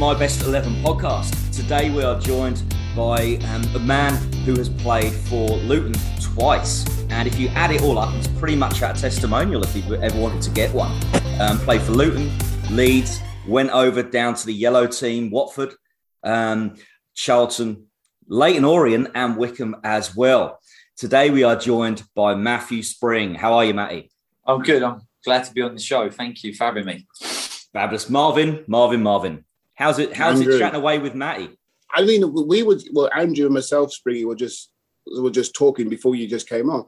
My Best 11 podcast. Today we are joined by um, a man who has played for Luton twice. And if you add it all up, it's pretty much our testimonial if you ever wanted to get one. Um, played for Luton, Leeds, went over down to the yellow team, Watford, um, Charlton, Leyton Orient, and Wycombe as well. Today we are joined by Matthew Spring. How are you, Matty? I'm good. I'm glad to be on the show. Thank you for having me. Fabulous. Marvin, Marvin, Marvin. How's it how's Andrew. it chatting away with Matty? I mean, we were well, Andrew and myself, Springy, were just were just talking before you just came on.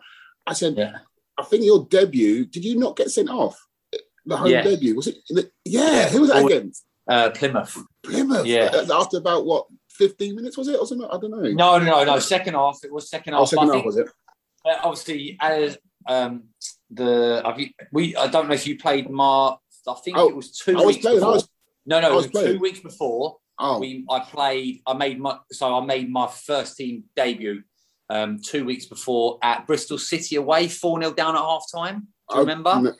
I said, yeah. I think your debut, did you not get sent off? The home yeah. debut was it? Yeah, who was that against? Uh, Plymouth. Plymouth. Yeah. After about what 15 minutes was it or something? I don't know. No, no, no. Second half. It was second oh, half. Oh, second half was it? Uh, obviously, as um, the have you, we I don't know if you played Mark. I think oh, it was two I weeks playing, before. Was, no, no, it was, two weeks before. Oh. We, I played. I made my so I made my first team debut um, two weeks before at Bristol City away, four 0 down at half time. Do you oh, remember?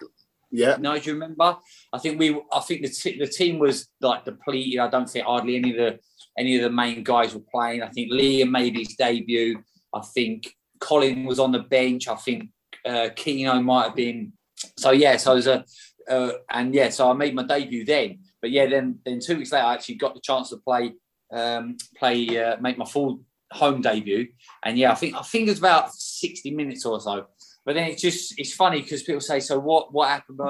Yeah. No, do you remember? I think we. I think the t- the team was like depleted. I don't think hardly any of the any of the main guys were playing. I think Liam made his debut. I think Colin was on the bench. I think uh, Keno might have been. So yeah, so it was a uh, and yeah, so I made my debut then. But yeah, then then two weeks later, I actually got the chance to play um, play uh, make my full home debut. And yeah, I think I think it was about sixty minutes or so. But then it's just it's funny because people say, so what what happened?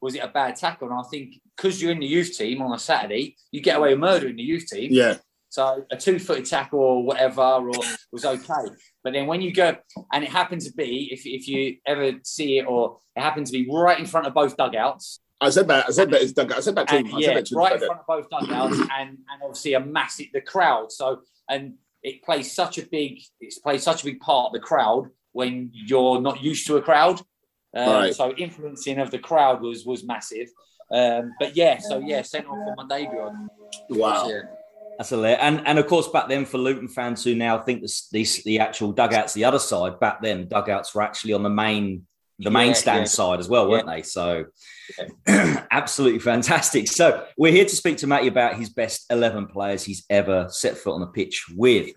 Was it a bad tackle? And I think because you're in the youth team on a Saturday, you get away with murder in the youth team. Yeah. So a two-footed tackle or whatever or was okay. But then when you go, and it happened to be, if, if you ever see it, or it happened to be right in front of both dugouts. I said that. I said that it's dugout. I said that to and, Yeah, that right in front of both dugouts, and and obviously a massive the crowd. So and it plays such a big it plays such a big part of the crowd when you're not used to a crowd. Um, right. So influencing of the crowd was was massive. Um, but yeah, so yeah, sent off on my debut. Wow. Yeah. That's a lit. And and of course, back then for Luton fans who now think the, the, the actual dugouts the other side, back then dugouts were actually on the main the main yeah, stand yeah. side as well, weren't yeah. they? So absolutely fantastic. So we're here to speak to Matty about his best 11 players he's ever set foot on the pitch with,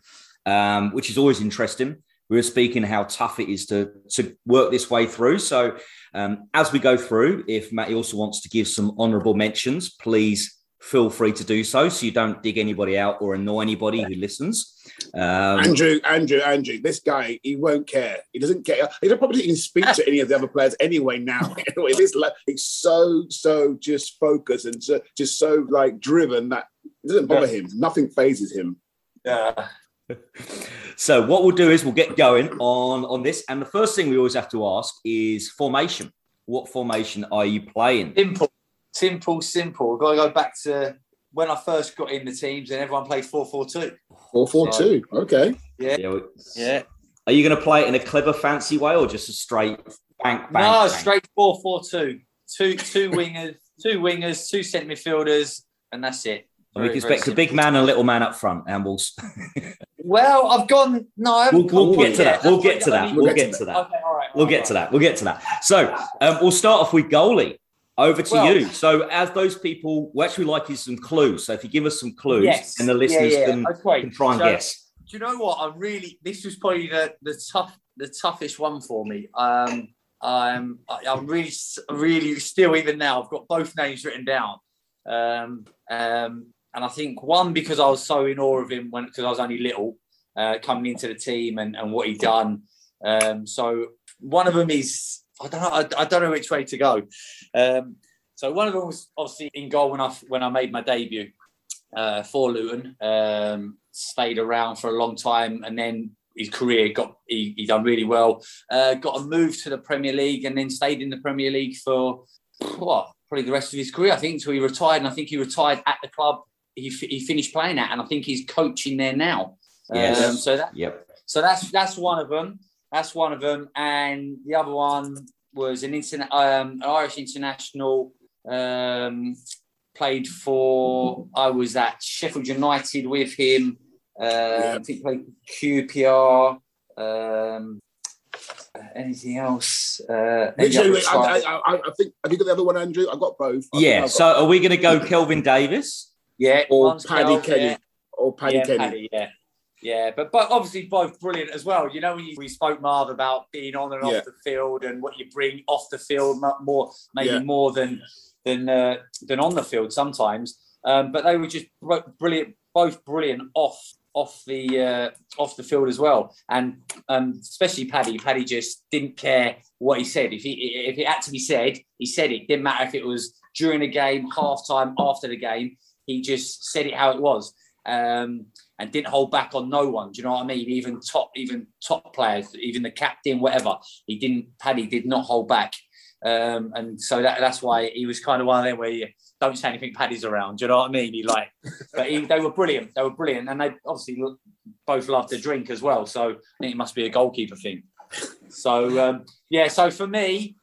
um, which is always interesting. We were speaking how tough it is to, to work this way through. So um, as we go through, if Matty also wants to give some honourable mentions, please feel free to do so so you don't dig anybody out or annoy anybody who listens. Um, Andrew, Andrew, Andrew, this guy, he won't care. He doesn't care. He don't probably even speak to any of the other players anyway now. anyway, this he's so, so just focused and so, just so like driven that it doesn't bother him. Nothing phases him. Yeah. so what we'll do is we'll get going on on this and the first thing we always have to ask is formation what formation are you playing simple Simple, simple. I've got to go back to when I first got in the teams and everyone played 4 4 2. 4 4 2. Okay. Yeah. Yeah. yeah. Are you going to play it in a clever, fancy way or just a straight bank, bank? No, bank? straight 4 4 2. Two, two wingers, two wingers, two centre midfielders, and that's it. Very, we can expect a big man and a little man up front, and we'll. well, I've gone. No, I we'll, we'll get to that. We'll get to that. We'll get to that. Okay, all right. We'll get to that. We'll get to that. So um, we'll start off with goalie. Over to well, you. So, as those people, what we like you some clues. So, if you give us some clues, yes. and the listeners yeah, yeah. Can, okay. can try and so, guess. Do you know what? I'm really, this was probably the, the tough, the toughest one for me. Um, I'm, I'm really, really still even now. I've got both names written down. Um, um, and I think one because I was so in awe of him when because I was only little uh, coming into the team and, and what he'd done. Um, so one of them is I don't know. I, I, don't know which way to go. Um, so one of them was obviously in goal when I when I made my debut uh, for Luton. Um, stayed around for a long time, and then his career got he, he done really well. Uh, got a move to the Premier League, and then stayed in the Premier League for what probably the rest of his career. I think until he retired, and I think he retired at the club he, he finished playing at, and I think he's coaching there now. Yes. Um, so that yep. So that's that's one of them. That's one of them, and the other one was an interna- um, an Irish international. Um, played for. I was at Sheffield United with him. Uh, yeah. I think played QPR. Um, anything else? Uh, any I, I, I, I, think have you got the other one, Andrew? I've got both. yeah. So are we going to go Kelvin Davis? Yeah, or Paddy Kenny, yeah. or Paddy yeah, Kenny. Paddy, yeah. Yeah, but but obviously both brilliant as well. You know, we, we spoke Marv about being on and Yeah. off the field and what you bring off the field more, maybe Yeah. more than than uh, than on the field sometimes. Um, but they were just brilliant, both brilliant off off the uh, off the field as well. And um, especially Paddy, Paddy just didn't care what he said. If he if it had to be said, he said it. Didn't matter if it was during the game, half time, after the game. He just said it how it was. Um, and didn't hold back on no one. Do you know what I mean? Even top, even top players, even the captain, whatever. He didn't. Paddy did not hold back, um, and so that, that's why he was kind of one of them where you don't say anything. Paddy's around. Do you know what I mean? He like, but he, they were brilliant. They were brilliant, and they obviously both love to drink as well. So I think it must be a goalkeeper thing. So um, yeah, so for me.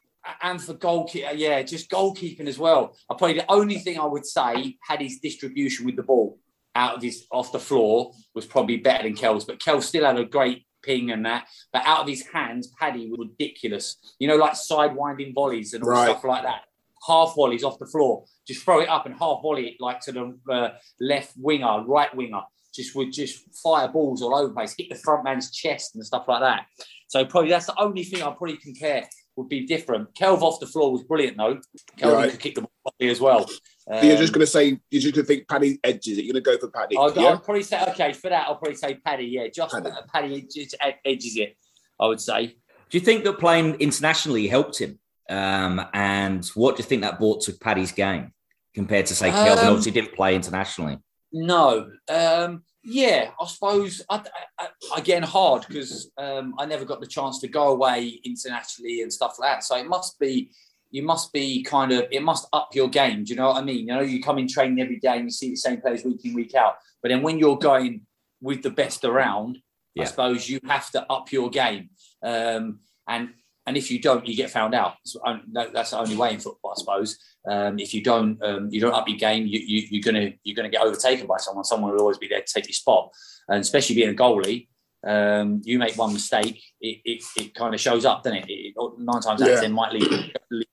And for goalkeeper, yeah, just goalkeeping as well. I probably the only thing I would say had his distribution with the ball out of his off the floor was probably better than Kel's, but Kel still had a great ping and that. But out of his hands, Paddy was ridiculous. You know, like sidewinding volleys and all Right. stuff like that. Half volleys off the floor, just throw it up and half volley it like to the uh, left winger, right winger. Just would just fire balls all over the place, hit the front man's chest and stuff like that. So probably that's the only thing I probably compare would be different. Kelv off the floor was brilliant though. Kelv Right. could kick the ball as well. So you're just Um, going to say you're just going to think Paddy edges it. You're going to go for Paddy. I'll, yeah? I'll probably say okay for that. I'll probably say Paddy. Yeah, just Paddy. Paddy, edges, edges it. I would say. Do you think that playing internationally helped him? Um, and what do you think that brought to Paddy's game compared to say Kelvin? Um, Obviously, didn't play internationally. No. Um, yeah, I suppose I, I, I- again hard because um, I never got the chance to go away internationally and stuff like that. So it must be you must be kind of it must up your game. Do you know what I mean? You know, you come in training every day and you see the same players week in week out. But then when you're going with the best around, Yeah. I suppose you have to up your game. Um, and and if you don't, you get found out. So, that's the only way in football, I suppose. Um, if you don't, um, you don't up your game, you, you, you're gonna you're gonna get overtaken by someone. Someone will always be there to take your spot, and especially being a goalie, um, you make one mistake, it, it, it kind of shows up, doesn't it? it nine times out of Yeah. ten might lead lead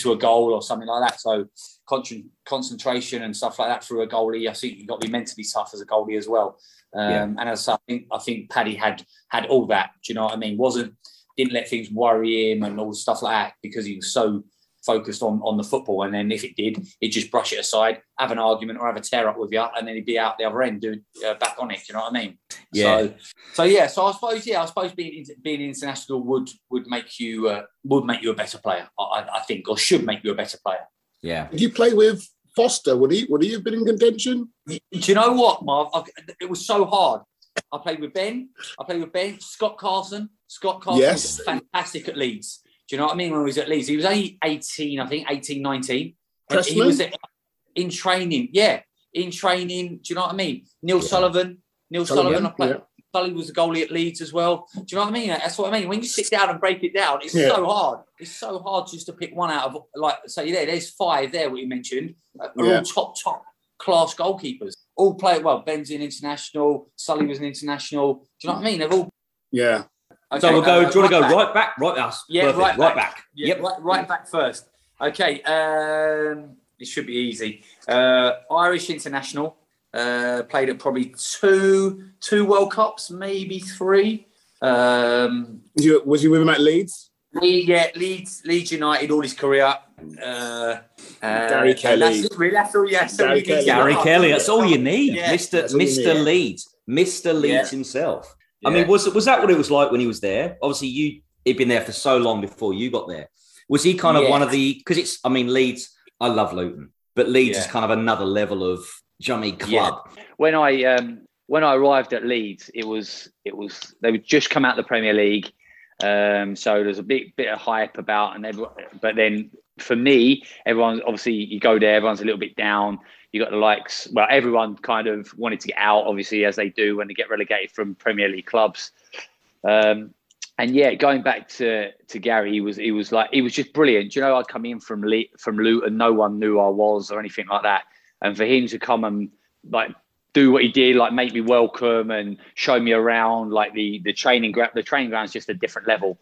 to a goal or something like that. So concentration and stuff like that through a goalie, I think you've got to be mentally tough as a goalie as well. Um, Yeah. And as I think, I think Paddy had had all that. Do you know what I mean? Wasn't didn't let things worry him and all stuff like that because he was so focused on on the football. And then if it did, he'd just brush it aside, have an argument or have a tear up with you, and then he'd be out the other end doing uh, back on it. Do you know what I mean? Yeah. So, so yeah. So I suppose yeah. I suppose being being international would would make you uh, would make you a better player. I, I- I think, or should make you a better player. Yeah. Did you play with Foster? Would he would he have been in contention? Do you know what, Marv? I, it was so hard. I played with Ben. I played with Ben. Scott Carson. Scott Carson Yes. was fantastic at Leeds. Do you know what I mean? When he was at Leeds, he was only 18, I think, 18, 19. And he was at- in training. Yeah, in training. Do you know what I mean? Neil Sullivan. Neil Sullivan, Sullivan. I played. yeah. Sully was a goalie at Leeds as well. Do you know what I mean? That's what I mean. When you sit down and break it down, it's Yeah. so hard. It's so hard just to pick one out of like say there. There's five there. What you mentioned uh, are Yeah. all top top class goalkeepers. All play well. Ben's an international. Sully was an international. Do you know what I mean? They've all. Yeah. So we'll go. uh, do you want to go back. right back? Right us. Yeah, Perfect. right right back. back. Yeah, Yep. right, right back first. Okay, um, it should be easy. Uh, Irish international. Uh, played at probably two two World Cups, maybe three. Um, Was you was you with him at Leeds? Yeah, Leeds, Leeds United all his career. Uh, uh, Gary and Kelly. That's really. That's all. Yeah, so Gary you need to Kelly. Gary. Kelly. That's all you need, Yeah. Mister That's all you Mister. Leeds, Mister Leeds Yeah. himself. I mean, was was that what it was like when he was there? Obviously, you he'd been there for so long before you got there. Was he kind of Yeah. one of the? Because it's. I mean, Leeds. I love Luton, but Leeds is kind of another level of Jummy Yeah. club. when I um, when I arrived at Leeds, it was it was they would just come out the Premier League, um, so there's a bit bit of hype about and everyone. But then for me, everyone obviously you go there, everyone's a little bit down. You got the likes. Well, everyone kind of wanted to get out, obviously, as they do when they get relegated from Premier League clubs. Um, and yeah, going back to to Gary, he was he was like he was just brilliant. Do you know, I'd come in from Le- from Luton, no one knew I was or anything like that, and for him to come and like do what he did, like make me welcome and show me around, like the the training ground. The training ground's just a different level.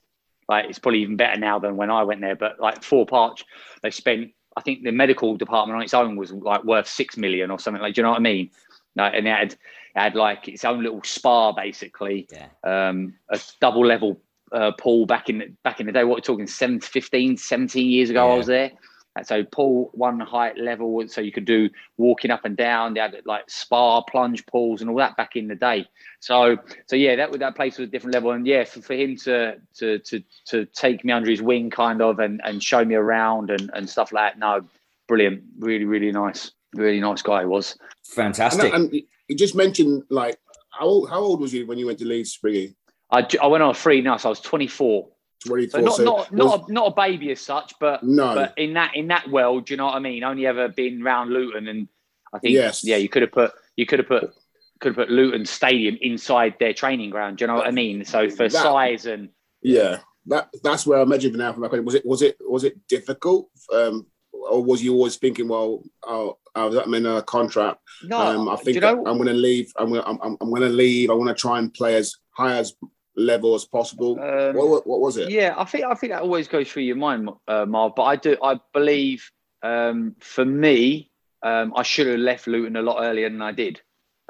Like it's probably even better now than when I went there. But like Thorp Arch, they spent I think the medical department on its own was like worth six million or something like. Do you know what I mean? Like, and it had it had like its own little spa basically, Yeah. um, a double level uh, pool back in the, back in the day. What we're talking, 7, 15, 17 years ago, I was there. And so pool one height level, so you could do walking up and down. They had like spa plunge pools and all that back in the day. So so yeah, that that place was a different level. And yeah, for, for him to to to to take me under his wing, kind of, and and show me around and and stuff like that. No, brilliant, really really nice, really nice guy he was. Fantastic. And, and you just mentioned like how old, how old was you when you went to Leeds, Spriggy? I went on a free now, so I was 24. Twenty So four. not not not a, not a baby as such, but no. but in that in that world, do you know what I mean? Only ever been round Luton, and I think Yes. yeah, you could have put you could have put could have put Luton Stadium inside their training ground. Do you know what I mean? So for That- size and Yeah, that that's where I'm edging now from my question. Was it was it was it difficult, um, or was you always thinking, well, oh, I'm in a contract. no, um, I think you know? I'm going to leave. I'm going I'm, I'm, I'm going to leave. I want to try and play as high as level as possible. um, what, what was it? Yeah, I think I think that always goes through your mind, uh, Marv. But I do I believe um, for me, um, I should have left Luton a lot earlier than I did.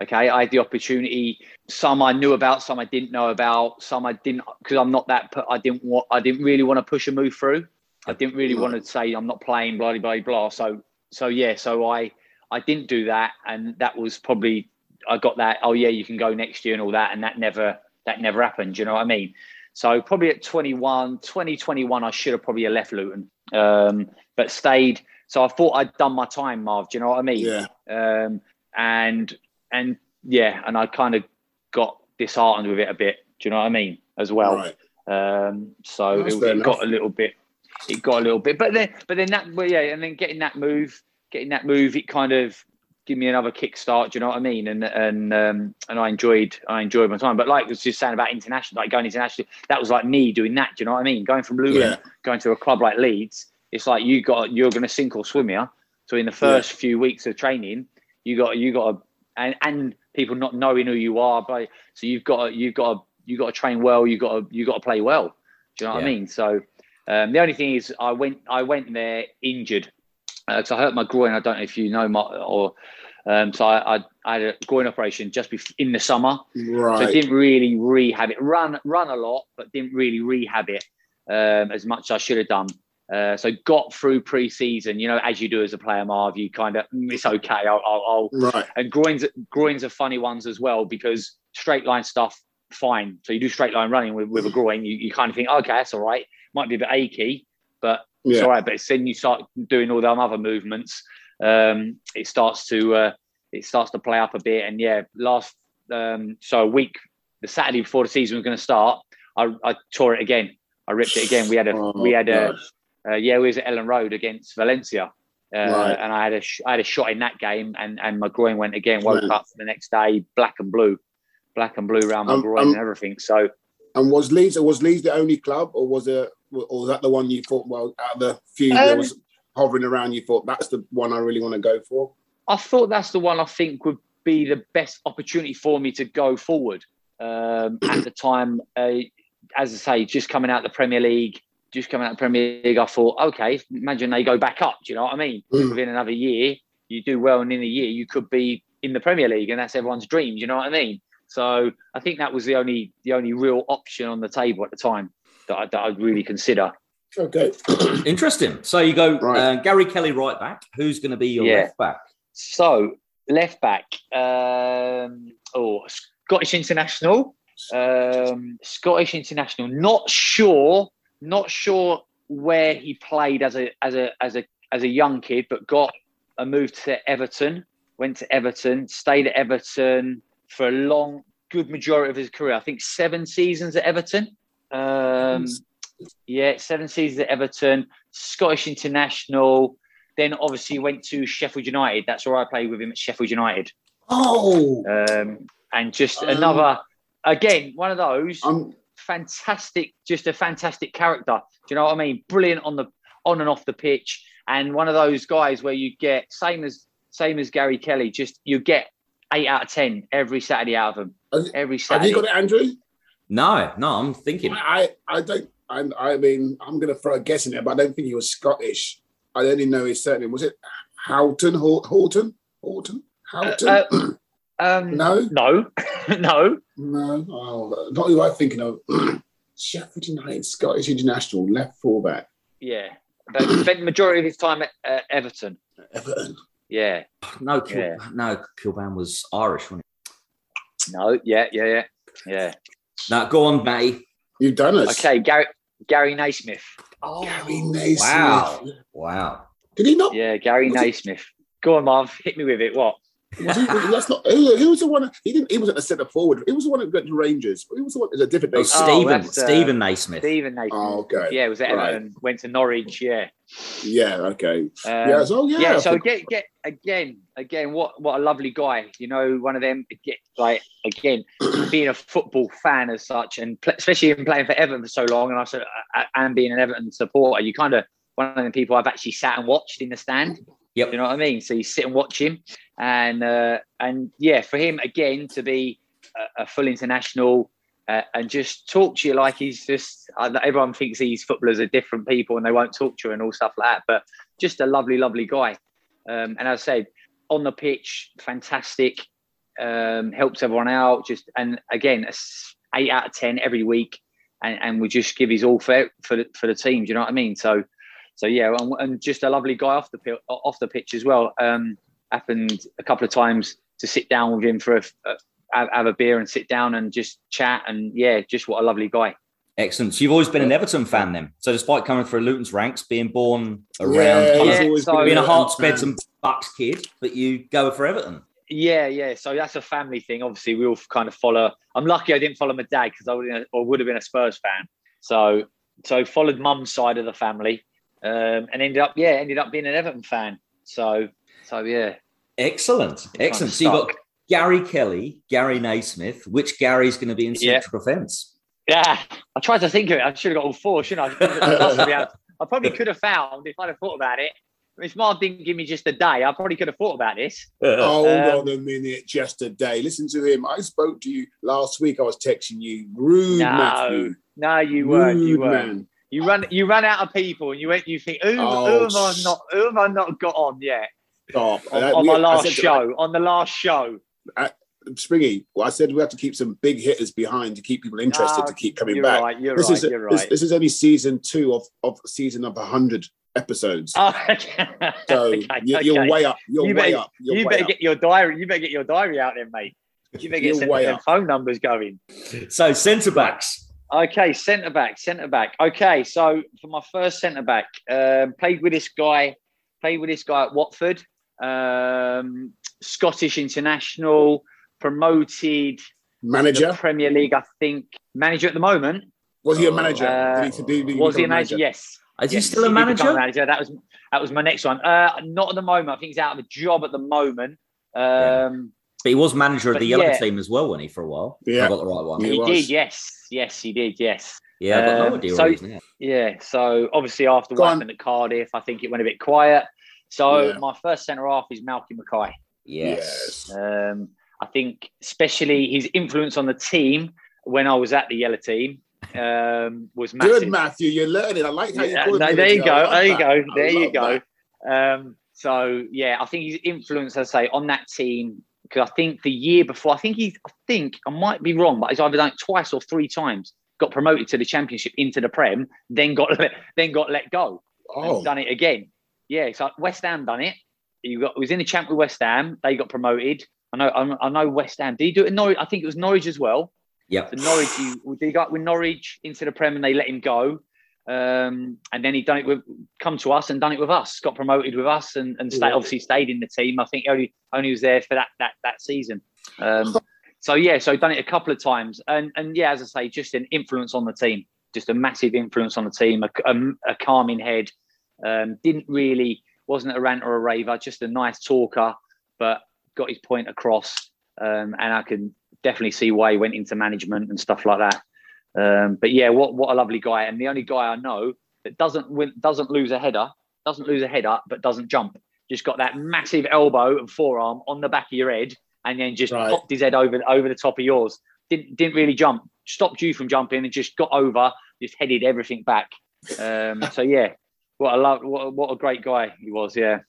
Okay, I had the opportunity. Some I knew about, some I didn't know about. Some I didn't because I'm not that. I didn't want. I didn't really want to push a move through. I didn't really want to say I'm not playing. Blah blah blah. So so yeah. So I I didn't do that, and that was probably I got that. Oh yeah, you can go next year and all that, and that never that never happened. Do you know what I mean? So probably at 21, 2021, I should have probably left Luton, um, but stayed. So I thought I'd done my time, Marv. Do you know what I mean? Yeah, Um, and and yeah, and I kind of got disheartened with it a bit. Do you know what I mean? As well. right. Um, so That's it, it got a little bit. It got a little bit, but then, but then that, well, yeah, and then getting that move, getting that move, it kind of give me another kickstart. Do you know what I mean? And and um, and I enjoyed, I enjoyed my time. But like I was just saying about international, like going international, that was like me doing that. Do you know what I mean? Going from Luton, Yeah. going to a club like Leeds, it's like you got you're going to sink or swim here. So in the first few weeks of training, you got you got to, and and people not knowing who you are, but so you've got to, you've got to, you got to train well. You got to you got to play well. Do you know what I mean? So um, the only thing is, I went I went there injured because I hurt my groin. I don't know if you know my or um, so I, I, I had a groin operation just bef- in the summer. Right. So I didn't really rehab it. Run run a lot, but didn't really rehab it um, as much as I should have done. Uh, so got through pre-season, you know, as you do as a player, Marv. You kind of "Mm, it's okay. I'll, I'll, I'll Right. and groins groins are funny ones as well because straight line stuff fine. So you do straight line running with, with a groin, you, you kind of think, okay, that's all right. Might be a bit achy, but it's Yeah. all right. But it's then you start doing all them other movements, um, it starts to uh, it starts to play up a bit. And yeah, last um, so a week, the Saturday before the season was going to start, I, I tore it again. I ripped it again. We had a Oh, we had a uh, yeah, we was at Elland Road against Valencia. Uh, Right. And I had a sh- I had a shot in that game, and, and my groin went again. Woke up the next day, black and blue, black and blue around my Um, groin um, and everything. So And was Leeds was Leeds the only club, or was it, or was that the one you thought? Well, out of the few that Um, was hovering around, you thought that's the one I really want to go for. I thought that's the one I think would be the best opportunity for me to go forward. Um, at the time, uh, as I say, just coming out of the Premier League, just coming out of the Premier League, I thought, okay, imagine they go back up. Do you know what I mean? Mm. Within another year, you do well, and in a year, you could be in the Premier League, and that's everyone's dream. Do you know what I mean? So I think that was the only the only real option on the table at the time that, I, that I'd really consider. Okay. Interesting. So you go Right. uh, Gary Kelly right back. Who's going to be your Yeah. left back? So left back, um, oh Scottish international, um, Scottish international. Not sure, not sure where he played as a as a as a as a young kid, but got a move to Everton. Went to Everton, stayed at Everton for a long, good majority of his career. I think seven seasons at Everton. Um, yeah, seven seasons at Everton, Scottish international. Then obviously went to Sheffield United. That's where I played with him at Sheffield United. Oh, Um, and just Um, another, again, one of those I'm fantastic, just a fantastic character. Do you know what I mean? Brilliant on the on and off the pitch, and one of those guys where you get same as same as Gary Kelly. Just you get eight out of ten every Saturday out of him. Have- Every Have Saturday. you got it, Andrew? No, no, I'm thinking. I, I don't. I, I mean, I'm going to throw a guess in there, but I don't think he was Scottish. I only know his surname. Was it Houghton? Houghton? Houghton? Houghton? Uh, uh, um, no, no, no, no. Oh, not who I'm thinking of. Sheffield United, Scottish International, left fullback. Yeah, but spent the majority of his time at uh, Everton. Everton. Yeah. No, Kil- Yeah. no, Kilbane was Irish, wasn't he? No. Yeah. Yeah. Yeah. Yeah. He? No, go on, Matty. You've done us. Okay, Gary Gary Naysmith. Oh, Gary Naysmith. Wow, wow. Did he not? Yeah, Gary Was it- Naysmith. Go on, Marv. Hit me with it. What? Was he, that's not. Who, who was the one? He didn't. He was at the centre forward. He was the one that got to Rangers. He was the one. It's a different Oh, name. Steven, that's, uh, Steven Naismith. Steven Naismith. Oh, okay. Yeah, it was at Right. Everton. Went to Norwich. Yeah. Yeah. Okay. Um, yeah. So yeah. yeah, so think- get get again, again, what what a lovely guy. You know, one of them. Get like again, being a football fan as such, and pl- especially in playing for Everton for so long, and I said, uh, and being an Everton supporter, you kind of one of the people I've actually sat and watched in the stand. Yep. You know what I mean? So you sit and watch him, and uh, and yeah, for him again to be a, a full international. Uh, and just talk to you like he's just. Uh, everyone thinks these footballers are different people and they won't talk to you and all stuff like that. But just a lovely, lovely guy. Um, and as I said, on the pitch, fantastic. Um, helps everyone out. Just and again, eight out of ten every week, and, and we just give his all for for the, for the team. Do you know what I mean? So, so yeah, and, and just a lovely guy off the off the pitch as well. Um, happened a couple of times to sit down with him for a, a have, have a beer and sit down and just chat. And yeah, just what a lovely guy. Excellent. So you've always been an Everton fan then. So despite coming through Luton's ranks, being born around Yeah, he's Yeah, always so- been being a an Hearts, fan. Beds and Bucks kid, but you go for Everton. Yeah, yeah. So that's a family thing. Obviously, we all kind of follow. I'm lucky I didn't follow my dad because I would or would have been a Spurs fan. So so followed mum's side of the family, um, and ended up yeah ended up being an Everton fan. So so yeah. Excellent. Excellent. So you've got. Gary Kelly, Gary Naysmith. Which Gary's going to be in Yeah. central defence? Yeah, I tried to think of it. I should have got all four, shouldn't I? I, must have been able- I probably could have found if I'd have thought about it. If Mark didn't give me just a day, I probably could have thought about this. Hold Um, on a minute, just a day. Listen to him. I spoke to you last week. I was texting you. Rude, No, Matthew. no, you weren't. You Rude weren't. man. You run, you run out of people, and you went. You think, who, Oh, who have I not? Who have I not got on yet? Stop. On, Uh, on we- my last said to- show. On the last show. Springy, well, I said we have to keep some big hitters behind to keep people interested No, to keep coming you're back. right. You're This right. is you're this, right. this is only season two of, of season of hundred episodes. Oh, okay. so okay, you, you're okay. way up. You're You way better- up. You're you way better up. get your diary. You better get your diary out there, mate. You better get You're some way them phone numbers going. So centre backs. Okay, centre back, centre back. Okay, so for my first centre back, um, played with this guy, played with this guy at Watford, um, Scottish international, promoted Manager? the Premier League, I think. Manager at the moment. Was he a Oh, manager? uh, Did he, did he Was he a become manager? Yes. Is he Yes, still a manager? manager. That was that was my next one. Uh, not at the moment. I think he's out of a job at the moment. Um, But he was manager of But the yellow yeah. team as well, wasn't he, for a while? Yeah. I got the right one. He he did. Yes. Yes, he did. Yes. Yeah, I got no Um, idea so- what he is now. Yeah. So obviously after Go what happened at Cardiff, I think it went a bit quiet. So Yeah. my first centre half is Malcolm Mackay. Yes. Um, I think especially his influence on the team when I was at the yellow team um, was massive. Good, Matthew. You're learning. I like how you Yeah, call no, it. there you go. I love There you go. I There you go. Um, so yeah, I think his influence, as I say, on that team because I think the year before, I think he, I think I might be wrong, but he's either done it twice or three times. Got promoted to the championship into the Prem, then got let, then got let go. Oh, and done it again. Yeah, so West Ham done it. You got was in the champ with West Ham. They got promoted. I know. I know West Ham. Did he do it in Norwich? I think it was Norwich as well. Yeah. So Norwich, he, he got with Norwich into the Prem and they let him go. Um, and then he done it with come to us and done it with us. Got promoted with us and, and stay, Yeah. obviously stayed in the team. I think he only only was there for that that that season. Um, so yeah, so done it a couple of times. And and yeah, as I say, just an influence on the team. Just a massive influence on the team. A, a, a calming head. Um, didn't really wasn't a rant or a raver. Just a nice talker, but got his point across. Um, and I can definitely see why he went into management and stuff like that. Um, but yeah, what what a lovely guy, and the only guy I know that doesn't win, doesn't lose a header, doesn't lose a header, but doesn't jump. Just got that massive elbow and forearm on the back of your head, and then just Right. popped his head over over the top of yours. Didn't didn't really jump, stopped you from jumping, and just got over, just headed everything back. Um, so yeah, what a love, what, what a great guy he was. Yeah,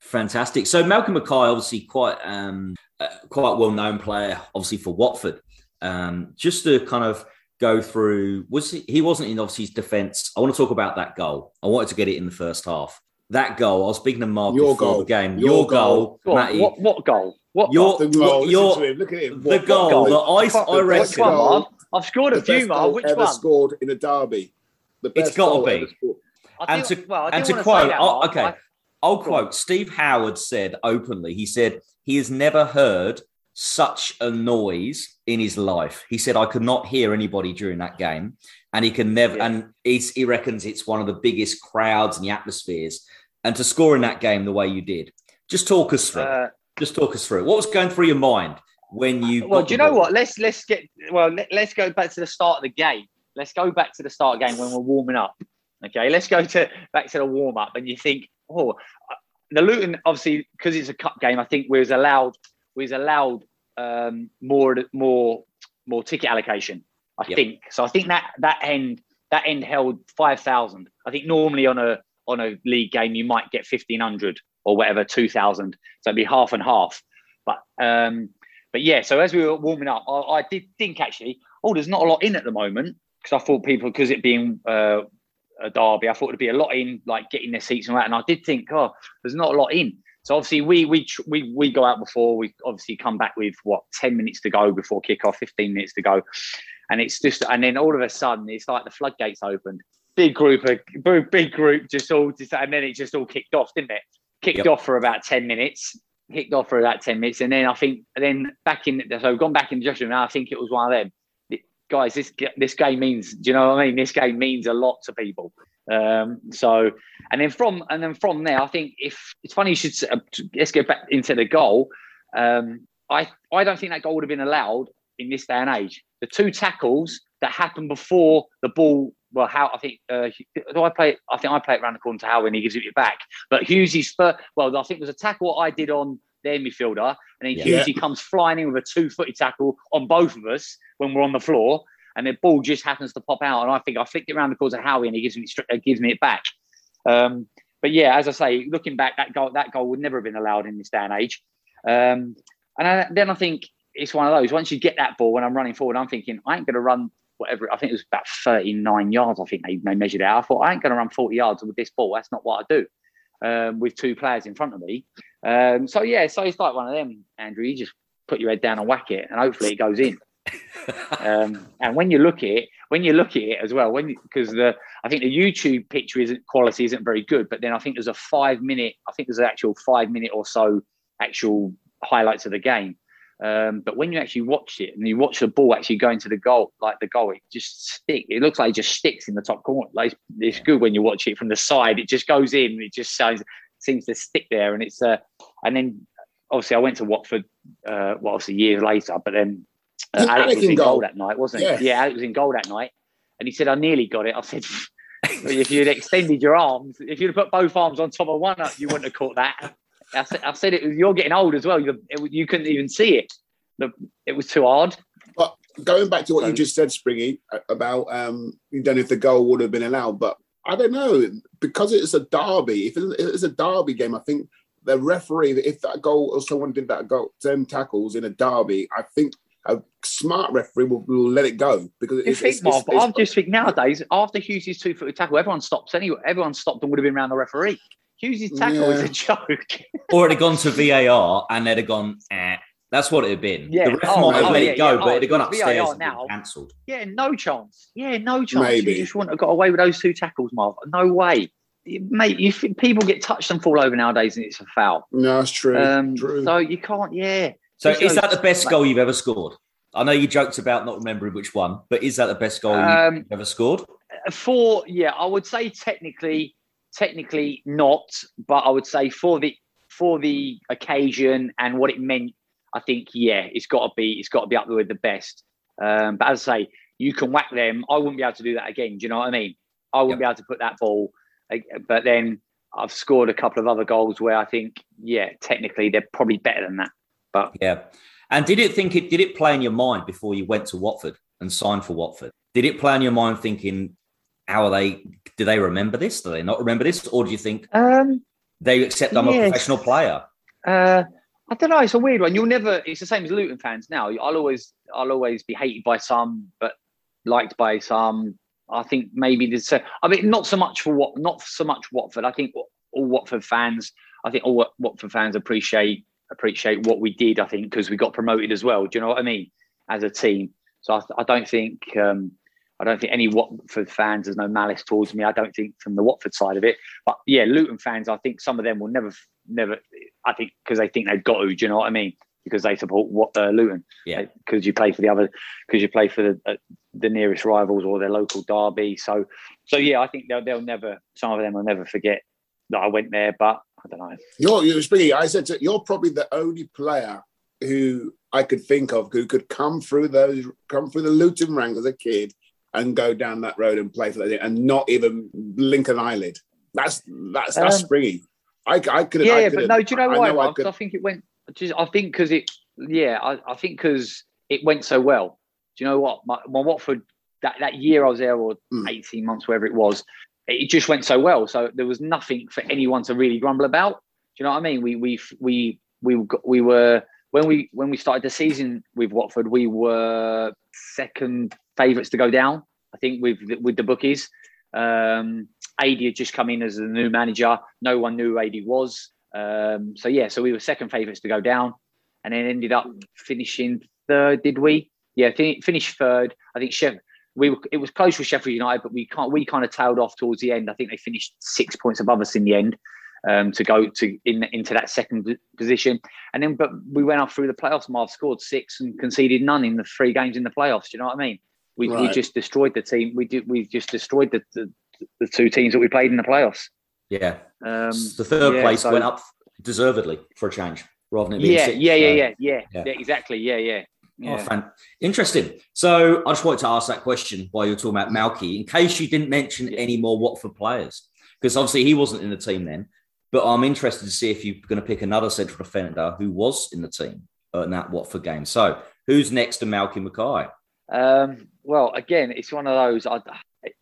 fantastic. So Malcolm Mackay, obviously quite um, uh, quite well known player, obviously for Watford. Um, just to kind of go through, was he, he wasn't in obviously his defence. I want to talk about that goal. I wanted to get it in the first half. That goal, I was speaking to Mark Your before goal. the game. Your Your, goal. goal, Go Matty. what what goal? What Your, The goal, your, listen to look at him. the goal, goal? that I, Fuck, I the Which best reckon. one, goal- Mark? I've scored a few, best Mark. goal Which ever one? scored in a derby. The It's best gotta be. ever scored. I And to- well, and to quote, that, Mark. okay. I- I'll quote Steve Howard said openly, he said, he has never heard such a noise in his life. He said, I could not hear anybody during that game. And he can never, Yeah. and he's, he reckons it's one of the biggest crowds and the atmospheres. And to score in that game the way you did, just talk us through. Uh, just talk us through. What was going through your mind when you? well, do you know ball? what? Let's let's get well. Let, let's go back to the start of the game. Let's go back to the start of the game when we're warming up. Okay, let's go to back to the warm up, and you think, oh, uh, the Luton obviously because it's a cup game. I think we was allowed we was allowed um, more more more ticket allocation. I Yep. think so. I think that that end that end held five thousand. I think normally on a on a league game you might get fifteen hundred or whatever, two thousand. So it'd be half and half. But um, but yeah. So as we were warming up, I, I did think actually, oh, there's not a lot in at the moment because I thought people because it being uh, a derby, I thought it'd be a lot in, like getting their seats and all that. And I did think, oh, there's not a lot in. So obviously we we we we go out before we obviously come back with what ten minutes to go before kickoff, fifteen minutes to go, and it's just and then all of a sudden it's like the floodgates opened. Big group of big- big group just all just and then it just all kicked off, didn't it? Kicked Yep. off for about ten minutes. Kicked off for about ten minutes, and then I think then back in so I've gone back in the dressing room. I think it was one of them guys. This this game means. Do you know what I mean? This game means a lot to people. Um, so, and then from and then from there, I think if it's funny, you should s- uh, let's go back into the goal. Um, I I don't think that goal would have been allowed in this day and age. The two tackles that happened before the ball. Well, how I think uh, do I play? it- I think I play it around the corner to Howard and he gives it back. But Hughesy's first. Well, I think it was a tackle I did on their midfielder, and then Yeah. Hughesy comes flying in with a two-footed tackle on both of us when we're on the floor, and the ball just happens to pop out. And I think I flicked it around the corner to Howie, and he gives me uh, gives me it back. Um, but yeah, as I say, looking back, that goal that goal would never have been allowed in this day and age. Um, and I, then I think it's one of those. Once you get that ball, when I'm running forward, I'm thinking I ain't going to run whatever. I think it was about 39 yards. I think they, they measured it out. I thought I ain't going to run 40 yards with this ball. That's not what I do. Um, with two players in front of me. Um, so yeah, so it's like one of them, Andrew. You just put your head down and whack it, and hopefully it goes in. Um, and when you look at it, when you look at it as well, when because the I think the YouTube picture isn't quality isn't very good, but then I think there's a five minute, I think there's an actual five minute or so actual highlights of the game. Um, but when you actually watch it and you watch the ball actually going to the goal, like the goal, it just stick. It looks like it just sticks in the top corner. Like it's, good when you watch it from the side. It just goes in. It just sounds, seems to stick there. And it's uh, and then obviously I went to Watford, uh, well, obviously years later, but then uh, Alex was in goal goal? that night, wasn't Yeah. he? Yeah, Alex was in goal that night, and he said, "I nearly got it." I said, "If you'd extended your arms, if you'd put both arms on top of one, you wouldn't have caught that." I said, I said it. You're getting old as well. You, it, you couldn't even see it. The, it was too hard. But going back to what you just said, Springy, about um, you don't know if the goal would have been allowed, but I don't know because it's a derby. If it's- a derby game, I think the referee, if that goal or someone did that goal, them tackles in a derby, I think a smart referee will, will let it go because You it's, think, it's, Mark, it's, but it's- I just think nowadays, after Hughes' two footed tackle, everyone stops anyway. Everyone stopped and would have been around the referee. Hughes' tackle is Yeah. a joke. or it'd have gone to VAR and they'd have gone, eh. That's what it'd have been. Yeah. The ref Oh, might have oh, let yeah, it go, yeah. but it'd have gone Oh, VAR and now. been cancelled. yeah, no chance. Yeah, no chance. Maybe. You just wouldn't have got away with those two tackles, Mark. No way. Mate, you think people get touched and fall over nowadays and it's a foul. no, it's true. Um, true. so you can't, yeah. So is that the best like- goal you've ever scored? I know you joked about not remembering which one, but is that the best goal Um, you've ever scored? for yeah, I would say technically, technically not, but I would say for the for the occasion and what it meant, I think yeah, it's got to be it's got to be up there with the best. Um, but as I say, you can whack them. I wouldn't be able to do that again. Do you know what I mean? I wouldn't be able to put that ball. But then I've scored a couple of other goals where I think yeah, technically they're probably better than that. But Yeah. And did it think it did it play in your mind before you went to Watford and signed for Watford? Did it play in your mind thinking how are they? Do they remember this? Do they not remember this, or do you think Um, they accept I'm a professional player? Uh, I don't know. It's a weird one. You'll never. It's the same as Luton fans now. I'll always, I'll always be hated by some, but liked by some. I think maybe there's. a- I mean, not so much for what, not so much Watford. I think all Watford fans. I think all Watford fans appreciate appreciate what we did. I think because we got promoted as well. Do you know what I mean? As a team. So I, I don't think. Um, I don't think any Watford fans. There's no malice towards me. I don't think from the Watford side of it. But yeah, Luton fans. I think some of them will never, never. I think because they think they've got to. Do you know what I mean? Because they support what uh, Luton. Yeah. Because you play for the other. Because you play for the uh, the nearest rivals or their local derby. So so yeah, I think they'll they'll never. Some of them will never forget that I went there. But I don't know. You're, you're speaking. I said to, you're probably the only player who I could think of who could come through those, come through the Luton ranks as a kid and go down that road and play for that and not even blink an eyelid. That's that's that's Um, springy. I, I could. yeah, I but no, do you know I why? know I. I think it went. Just, I think because it. Yeah, I, I think because it went so well. Do you know what? My, my Watford that, that year I was there, or Mm. eighteen months, wherever it was, it just went so well. So there was nothing for anyone to really grumble about. Do you know what I mean? We we we we got- we were when we when we started the season with Watford, we were second favourites to go down. I think with with the bookies. Um, Aidy had just come in as the new manager. No one knew who Aidy was. Um, so yeah, so we were second favourites to go down, and then ended up finishing third. Did we? Yeah, fin- finished third. I think Sheff. We were, it was close with Sheffield United, but we can't. We kind of tailed off towards the end. I think they finished six points above us in the end um, to go to in into that second position. And then, but we went up through the playoffs. Marv scored six and conceded none in the three games in the playoffs. Do you know what I mean? We, we just destroyed the team. We did. We just destroyed the, the the two teams that we played in the playoffs. Yeah, Um, the third yeah, place so- went up deservedly for a change, rather than it being yeah, yeah, yeah, so- yeah, yeah, Yeah. yeah, exactly. Yeah, yeah, Oh, yeah. fan- Interesting. So I just wanted to ask that question while you're talking about Malky, in case you didn't mention any more Watford players, because obviously he wasn't in the team then. But I'm interested to see if you're going to pick another central defender who was in the team in that Watford game. So who's next to Malky Mackay? Um, well, again, it's one of those. I,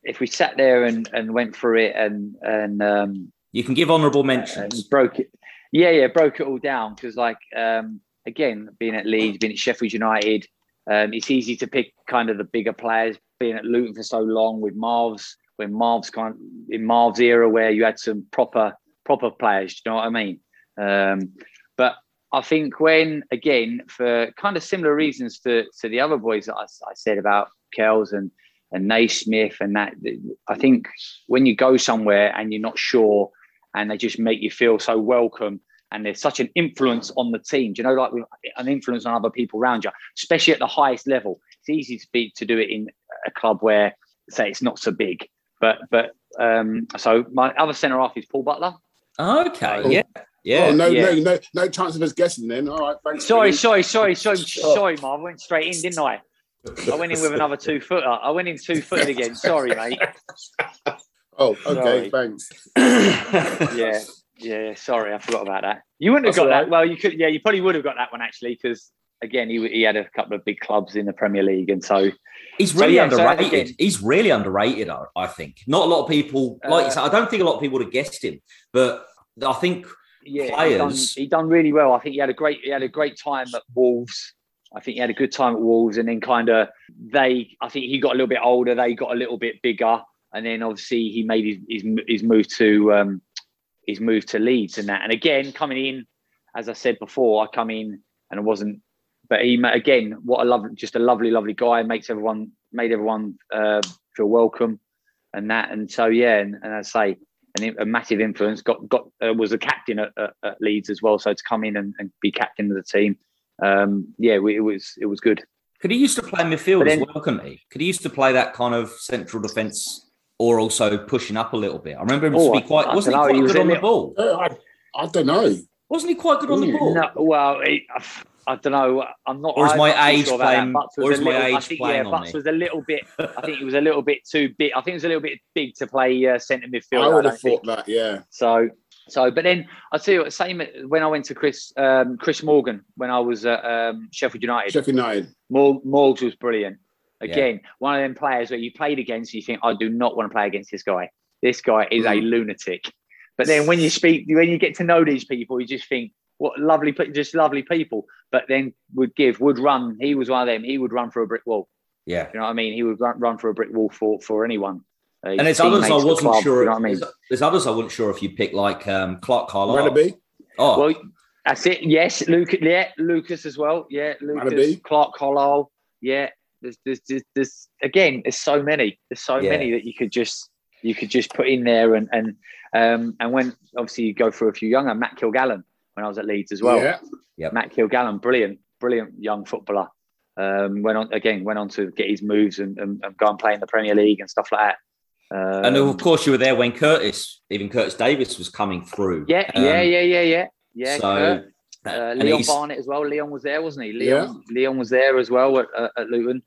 if we sat there and, and went through it and and um, You can give honourable mentions. broke it, yeah, yeah, broke it all down because, like, um, again, being at Leeds, being at Sheffield United, um, it's easy to pick kind of the bigger players. Being at Luton for so long with Marv's, when Marv's kind in Marv's era where you had some proper proper players. Do you know what I mean? Um, but I think when again for kind of similar reasons to to the other boys that I, I said about Kells and and Naysmith and that I think when you go somewhere and you're not sure and they just make you feel so welcome and there's such an influence on the team. Do you know, like with an influence on other people around you, especially at the highest level. It's easy to be to do it in a club where say it's not so big. But but um so my other centre half is Paul Butler. Okay, Oh. yeah, yeah. Oh, no, yeah. no, no, no chance of us guessing then. All right, thanks. Sorry, sorry, sorry, sorry, Oh. sorry, Marv. I went straight in, didn't I? I went in with another two footer. I went in two footed again. Sorry, mate. Oh, okay, Sorry. thanks. Yeah, yeah. Sorry, I forgot about that. You wouldn't have That's got all that. Well, you could. Yeah, you probably would have got that one actually, because again, he he had a couple of big clubs in the Premier League, and so He's So, really yeah, so underrated. again- He's really underrated, I, I think. Not a lot of people, like Uh, said, I don't think a lot of people would have guessed him, but I think yeah, he done, Players- he done really well. I think he had a great he had a great time at Wolves. I think he had a good time at Wolves, and then kind of they. I think he got a little bit older. They got a little bit bigger, and then obviously he made his his, his move to um, his move to Leeds and that. And again, coming in, as I said before, I come in and I wasn't. But he again, what a love, just a lovely, lovely guy. Makes everyone made everyone uh, feel welcome, and that. And so yeah, and, and I say, and a massive influence. Got got uh, was a captain at, at, at Leeds as well. So to come in and, and be captain of the team, um, yeah, we, it was it was good. could he used to play midfield But as well, couldn't he? Could he used to play that kind of central defence or also pushing up a little bit? I remember him Oh, to be quite, I wasn't he quite he was good on the little- ball? Uh, I, I don't know. Wasn't he quite good on the ball? No, well, it, I don't know. I'm not. Or is my not age sure playing- Butts was or is my little, I age think, playing yeah, on Butts me? was a little bit. I think he was a little bit too big. I think it was a little bit big to play uh, centre midfield. I would don't have think. thought that. Yeah. So, so, but then I tell you what, same when I went to Chris um, Chris Morgan when I was at um, Sheffield United. Sheffield United. Mor- Morgs was brilliant. Again, yeah. one of them players where you played against, you think, I do not want to play against this guy. This guy is mm. a lunatic. But then when you speak, when you get to know these people, you just think, what lovely, just lovely people. But then would give, would run. He was one of them. He would run for a brick wall. Yeah, you know what I mean. He would run, run for a brick wall for for anyone. Uh, and there's others I wasn't club, sure. You know I mean? there's, there's, others I wasn't sure if you pick like um, Clarke Carlisle. Oh, well, that's it. Yes, Lucas. Yeah, Lucas as well. Yeah, Lucas. Clarke Carlisle. Yeah, there's, there's, there's, there's, again, there's so many. There's so yeah. many that you could just you could just put in there and and um, and when obviously you go through a few younger, Matt Kilgallon when I was at Leeds as well. Yeah, yeah. Matt Kilgallon, brilliant, brilliant young footballer. Um, went on again, went on to get his moves and, and, and, go and play in the Premier League and stuff like that. Um, and of course, you were there when Curtis, even Curtis Davies, was coming through. Yeah, um, yeah, yeah, yeah, yeah, yeah. So. Uh, Leon Barnett as well. Leon was there, wasn't he? Leon, yeah. Leon was there as well at, at Luton.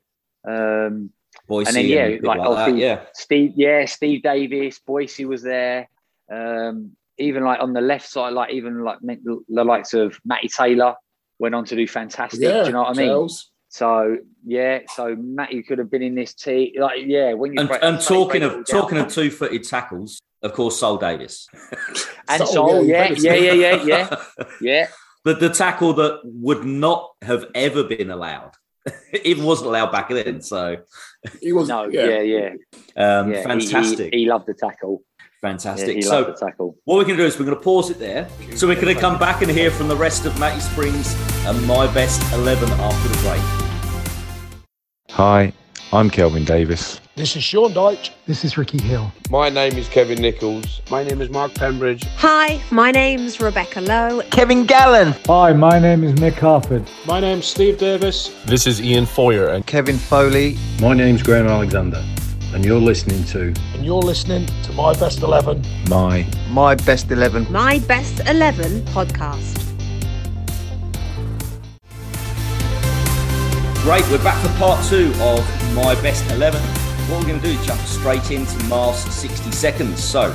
Um, Boyce and then yeah, and like, like that, yeah, Steve, yeah, Steve Davis, Boyce was there. Um, even like on the left side, like even like the likes of Matty Taylor went on to do fantastic. Yeah, do you know what I mean? Charles. So yeah, so Matty could have been in this team. Like yeah, when you and, break, and talking of talking of two footed tackles, of course, Sol Davis and Sol, Sol yeah, yeah, yeah, yeah, yeah, yeah. The the tackle that would not have ever been allowed even wasn't allowed back then. So he was no, yeah, yeah, yeah. Um, yeah fantastic. He, he, he, loved the tackle. Fantastic. Yeah, so tackle. what we're going to do is we're going to pause it there. So we're going to come back and hear from the rest of Matty Springs and my best eleven after the break. Hi, I'm Kelvin Davis. This is Sean Dyche. This is Ricky Hill. My name is Kevin Nicholls. My name is Mark Pembridge. Hi, my name's Rebecca Lowe. Kevin Gallen. Hi, my name is Mick Harford. My name's Steve Davis. This is Ian Feuer and Kevin Foley. My name's Graham Alexander. And you're listening to. And you're listening to My Best 11. My. My Best 11. My Best 11 podcast. Great, we're back for part two of My Best 11 what we're going to do is jump straight into Marv's 60 seconds. So,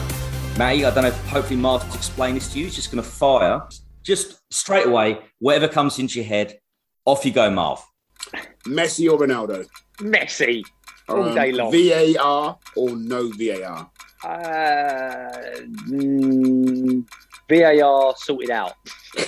Matty, I don't know, hopefully Marv's explained this to you. He's just going to fire, just straight away, whatever comes into your head, off you go, Marv. Messi or Ronaldo? Messi, all um, day long. VAR or no VAR? Uh, mm, VAR sorted out.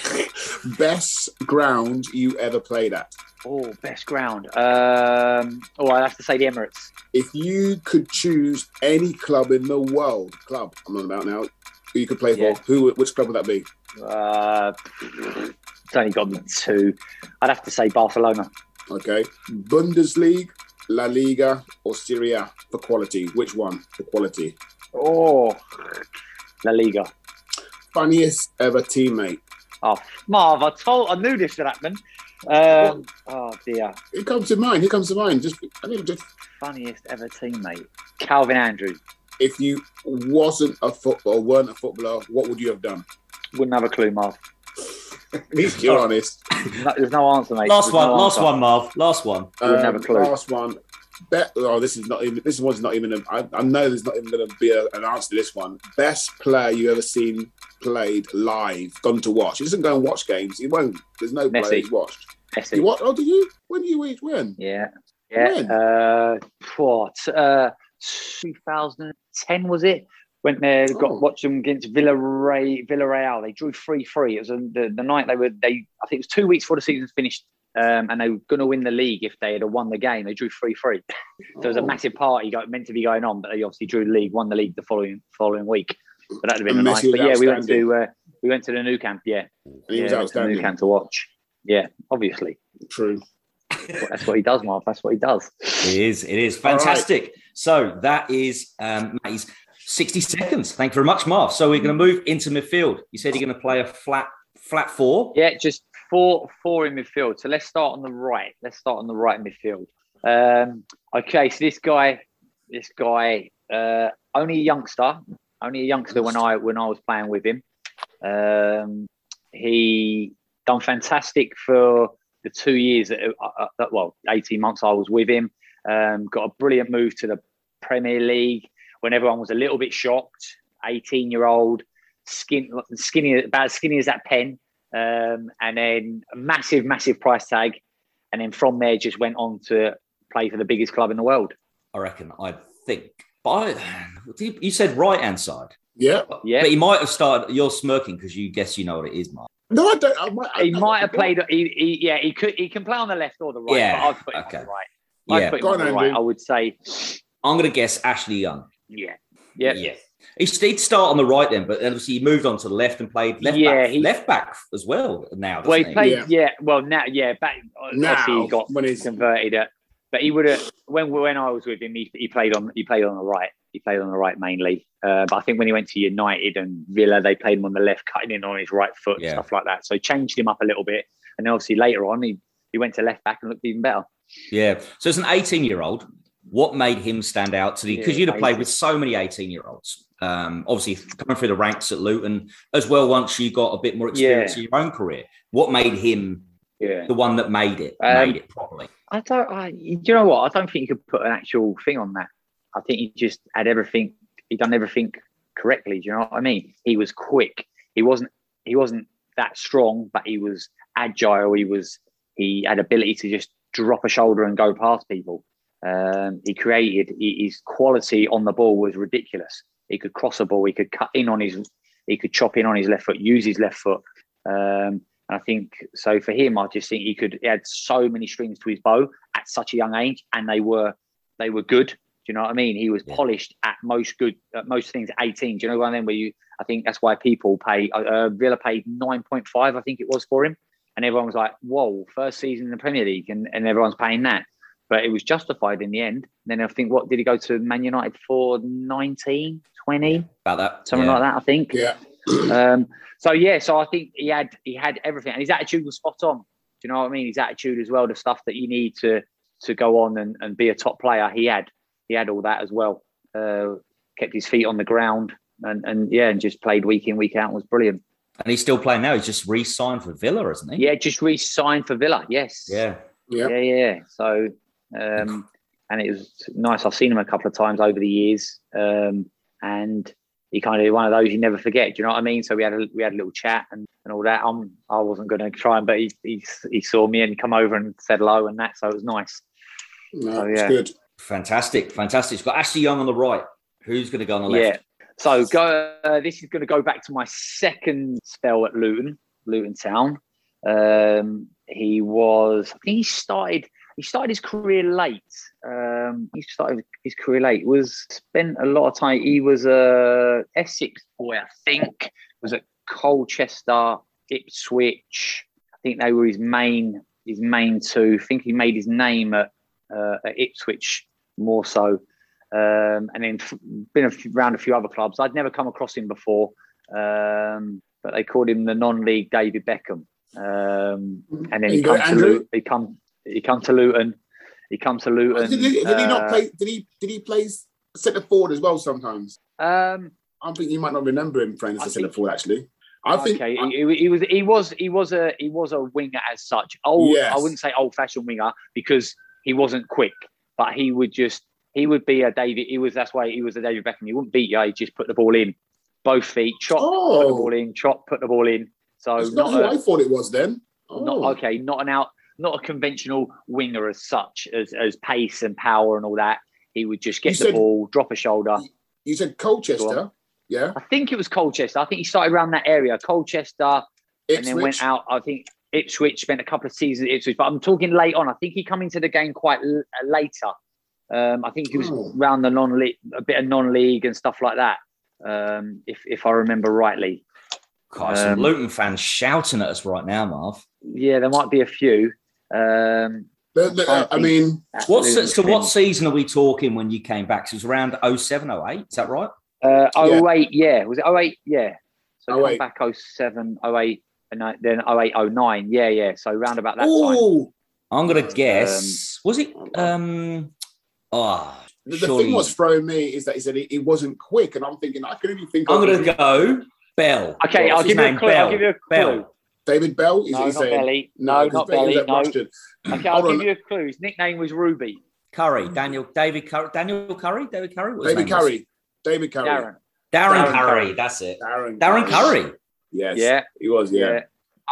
Best ground you ever played at? Oh, best ground. Um, oh, I have to say the Emirates. If you could choose any club in the world, club I'm on about now, who you could play yeah. for, who, which club would that be? Uh, it's only got two. I'd have to say Barcelona. Okay. Bundesliga, La Liga, or Serie A for quality? Which one for quality? Oh, La Liga. Funniest ever teammate? Oh, Marv, I told, I knew this would happen. Um, oh dear. It comes to mind. It comes to mind. Just, I mean, just funniest ever teammate, Calvin Andrews. If you wasn't a footballer, weren't a footballer, what would you have done? Wouldn't have a clue, Marv. At least you're honest. There's no answer, mate. Last There's one. No last one, Marv. Last one. Um, Wouldn't have a clue. Last one. Bet, oh, this is not even. This one's not even. A, I, I know there's not even going to be a, an answer to this one. Best player you ever seen played live, gone to watch. He doesn't go and watch games. He won't. There's no Messi. player he's watched. Messi. You what? Oh, do you? When do you each win? Yeah. Yeah. When? Uh, what? Uh, 2010 was it? Went there, got oh. watched them against Villarreal. Villarreal. They drew three three. It was the, the night they were. They I think it was two weeks before the season finished. Um, and they were going to win the league if they had won the game. They drew three three. So oh. it was a oh. massive party got, meant to be going on, but they obviously drew the league, won the league the following following week. But that'd have been nice. But yeah, we went to uh, we went to the Nou Camp. Yeah, yeah, was the Nou Camp to watch. Yeah, obviously. True. That's what he does, Mark. That's what he does. It is. It is fantastic. Right. So that is um, Matty's 60 seconds. Thank you very much, Marv. So we're going to move into midfield. You said you're going to play a flat flat four. Yeah, just four four in midfield. So let's start on the right. Let's start on the right midfield. Um, okay, so this guy, this guy, uh, only a youngster, only a youngster when I when I was playing with him. Um, he done fantastic for the two years that, uh, uh well, 18 months I was with him. Um, got a brilliant move to the Premier League when everyone was a little bit shocked. 18 year old, skin, skinny, about as skinny as that pen. Um, and then a massive, massive price tag. And then from there, just went on to play for the biggest club in the world. I reckon. I think. But I, you said right hand side. Yeah. Yeah. But he might have started. You're smirking because you guess you know what it is, Mark. No, I don't. I might, I, He I- might have played. He, he, yeah, he could. He can play on the left or the right. Yeah, but I'd put him okay. on the right. I'd Yeah. put him Go on on, the right. I would say, I'm going to guess Ashley Young. yeah, yeah, Yeah. He did start on the right then, but obviously he moved on to the left and played left Yeah, back, he- left back as well now. Well, he doesn't played. Yeah. Yeah. Well, now, yeah, back. Now, he got when he's- converted. At, but he would have when when I was with him, he, he played on he played on the right. He played on the right mainly. Uh, but I think when he went to United and Villa, they played him on the left, cutting in on his right foot, Yeah. stuff like that. So he changed him up a little bit. And then obviously later on, he he went to left back and looked even better. Yeah. So as an 18 year old, what made him stand out to the because Yeah, you'd have played with so many 18 year olds. Um, obviously coming through the ranks at Luton as well. Once you got a bit more experience Yeah. in your own career, what made him Yeah. the one that made it? Um, made it properly. I don't. I, do you know what? I don't think you could put an actual thing on that. I think he just had everything. He done everything correctly. Do you know what I mean? He was quick. He wasn't. He wasn't that strong, but he was agile. He was. He had ability to just drop a shoulder and go past people. Um, he created. He, his quality on the ball was ridiculous. He could cross a ball. He could cut in on his. He could chop in on his left foot. Use his left foot. Um, and I think so for him, I just think he could. He had so many strings to his bow at such a young age, and they were they were good. Do you know what I mean? He was Yeah. polished at most good at most things at 18. Do you know what I mean? Where you, I think that's why people pay. Uh, uh, Villa paid 9.5, I think it was for him, and everyone was like, "Whoa, first season in the Premier League," and, and everyone's paying that. But it was justified in the end. And then I think, what did he go to Man United for? 19, 20, About that. something yeah. like that, I think. Yeah. Um, so yeah, so I think he had he had everything, and his attitude was spot on. Do you know what I mean? His attitude as well, the stuff that you need to to go on and, and be a top player. He had he had all that as well. Uh, kept his feet on the ground, and and yeah, and just played week in week out. and Was brilliant. And he's still playing now. He's just re-signed for Villa, isn't he? Yeah, just re-signed for Villa. Yes. Yeah. Yeah. Yeah, yeah. So, um, and it was nice. I've seen him a couple of times over the years, um, and he kind of one of those you never forget. Do you know what I mean? So we had a we had a little chat and, and all that. I'm I wasn't going to try him, but he, he he saw me and come over and said hello and that. So it was nice. No, Oh, it's yeah. good. Fantastic. Fantastic. It's got Ashley Young on the right. Who's going to go on the left? Yeah. So go. Uh, this is going to go back to my second spell at Luton, Luton Town. Um, he was. I think he started. He started his career late. Um, he started his career late. Was spent a lot of time. He was a Essex boy, I think. Was at Colchester, Ipswich. I think they were his main his main two. I think he made his name at, uh, at Ipswich more so um, and then f- been a around a few other clubs. I'd never come across him before, um, but they called him the non-league David Beckham. Um, and then he You go, come to He come he come to Luton. He come to Luton. Did, he, did he not uh, play? Did he? Did he play centre forward as well? Sometimes Um, I think you might not remember him playing as I a centre forward. Actually, I think. okay, he, he- was he was he was a he was a winger as such. Old, Yes. I wouldn't say old-fashioned winger because he wasn't quick, but he would just he would be a David. He was that's why he was a David Beckham. He wouldn't beat you. He just put the ball in, both feet, chop, put the Oh, ball in, chop, put the ball in. So it's not not, who a, I thought it was then. Oh. not okay, not an out, not a conventional winger as such as as pace and power and all that. He would just get You the said- ball, drop a shoulder. You said Colchester, yeah, I think it was Colchester. I think he started around that area, Colchester, and then went out. I think Ipswich spent a couple of seasons at Ipswich, but I'm talking late on. I think he come into the game quite l- uh, later. Um, I think he was Oh. around the non-league, a bit of non-league and stuff like that. Um, if if I remember rightly, God, some Um, Luton fans shouting at us right now, Marv. yeah, there might be a few. Um, The- the- I I mean, What, Luton so what season are we talking when you came back? 'Cause it was around 07, 08. Is that right? Uh, 08, yeah. Was it 08? Yeah. So come 08. back 07, 08, and then- then 08, 09. Yeah, yeah. So round about that time. oh, I'm going to guess. was it? Um, oh, the, the thing what's throwing me is that he said he, he wasn't quick, and I'm thinking I couldn't even think. I'm going to go Bell. Okay, What's I'll give you a clue. Bell. I'll give you a clue. Bell. David Bell. Is No, he not saying? Belly. No, because not Belly Belly. No. Russian. Okay, I'll give you a clue. His nickname was Ruby. Curry. Daniel. David Curry. Daniel Curry. David Curry. What David name was? Curry. David Curry. Darren. Darren, Darren Currie. Curry. That's it. Darren. Darren Currie. Yes. Yeah. He was. Yeah. Yeah.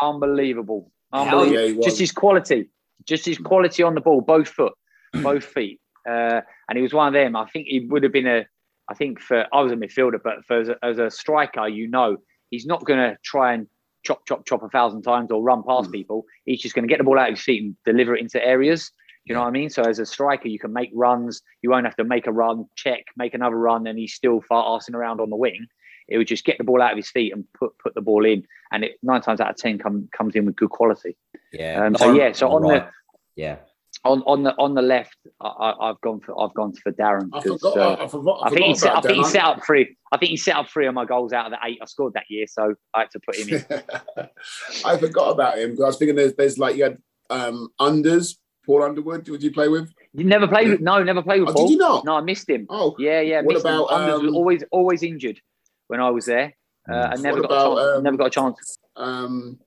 Unbelievable. Unbelievable. yeah, he was. Just his quality. Just his quality on the ball, both foot. both feet. Uh, and he was one of them. I think he would have been a. I think for I was a midfielder, but for as a, as a striker, you know, he's not going to try and chop, chop, chop a thousand times or run past mm. people. He's just going to get the ball out of his feet and deliver it into areas. You know what I mean? So as a striker, you can make runs. You won't have to make a run, check, make another run, and he's still far arsing around on the wing. It would just get the ball out of his feet and put put the ball in, and it nine times out of ten come, comes in with good quality. Yeah. Um, so yeah. So on, right. the yeah on on the on the left, I, have gone for I've gone for Darren. I forgot. Uh, I, forgot, I, I think he set, I think he set up three. I think he set up three of my goals out of the eight I scored that year, so I had to put him in. I forgot about him because I was thinking there's, there's like you had um, unders. Paul Underwood, did you play with? You never played with? No, never played with oh, Paul. Did you not? No, I missed him. Oh, yeah, yeah. What about um, was always always injured when I was there? Uh, I never got about, a chance. Um, never got a chance. Um,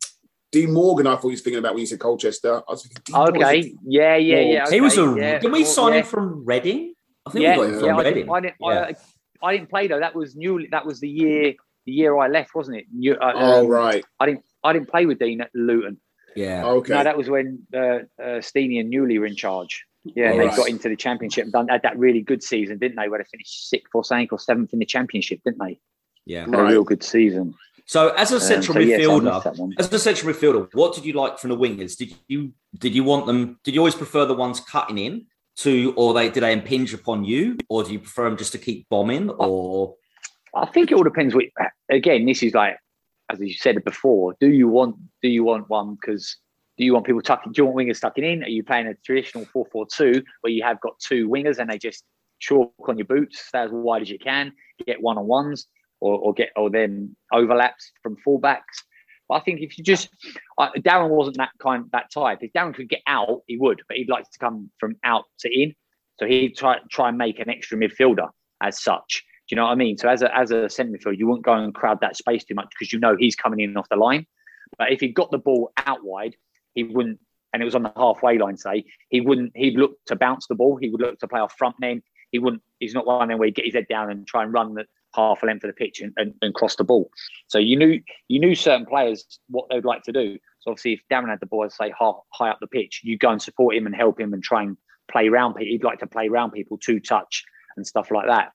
Dean Morgan, I thought he was thinking about when you said Colchester. I was thinking, okay, yeah, yeah, yeah. Okay. He was a. yeah. Did we sign yeah. him from Reading? I think yeah, we got him from yeah, Reading. I didn't, I didn't, I, I, didn't play though. That was new. That was the year. The year I left, wasn't it? New, uh, oh um, right. I didn't. I didn't play with Dean at Luton. Yeah. Okay. No, that was when uh, uh, Steenie and Newley were in charge. Yeah, All they right. got into the championship and done had that really good season, didn't they? Where they finished sixth or seventh or seventh in the championship, didn't they? Yeah, right. a real good season. So, as a central um, so midfielder, yes, as a central midfielder, what did you like from the wingers? Did you did you want them? Did you always prefer the ones cutting in to, or they did they impinge upon you, or do you prefer them just to keep bombing? Or I think it all depends. What again, this is like as you said before. Do you want do you want one because do you want people tucking? Do you want wingers tucking in? Are you playing a traditional four four two where you have got two wingers and they just chalk on your boots, stay as wide as you can, get one on ones? Or, or get or then overlaps from fullbacks. But I think if you just uh, Darren wasn't that kind that type. If Darren could get out, he would, but he'd like to come from out to in. So he'd try try and make an extra midfielder as such. Do you know what I mean? So as a as a centre midfielder, you wouldn't go and crowd that space too much because you know he's coming in off the line. But if he got the ball out wide, he wouldn't, and it was on the halfway line, say he wouldn't. He'd look to bounce the ball. He would look to play off front men. He wouldn't. He's not one where he'd get his head down and try and run the, half a length of the pitch and, and, and, cross the ball. So you knew you knew certain players what they'd like to do. So obviously, if Darren had the ball, say half high up the pitch, you go and support him and help him and try and play around people. He'd like to play around people, two touch and stuff like that.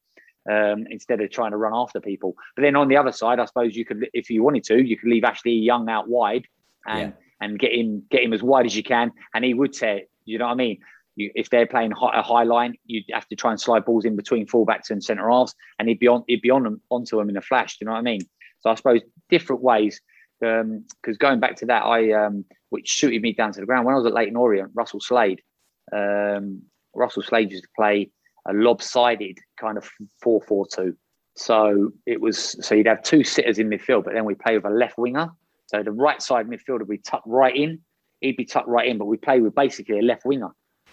Um, instead of trying to run after people. But then on the other side, I suppose you could, if you wanted to, you could leave Ashley Young out wide and yeah. and get him get him as wide as you can, and he would tear. You know what I mean? You, if they're playing high, a high line, you'd have to try and slide balls in between fullbacks and centre halves, and he'd be on he'd be on them onto them in a flash. Do you know what I mean? So I suppose different ways. Because um, going back to that, I um, which suited me down to the ground when I was at Leyton Orient. Russell Slade, um, Russell Slade used to play a lopsided kind of four four two. So it was so you'd have two sitters in midfield, but then we play with a left winger. So the right side midfielder we tuck right in. He'd be tucked right in, but we play with basically a left winger.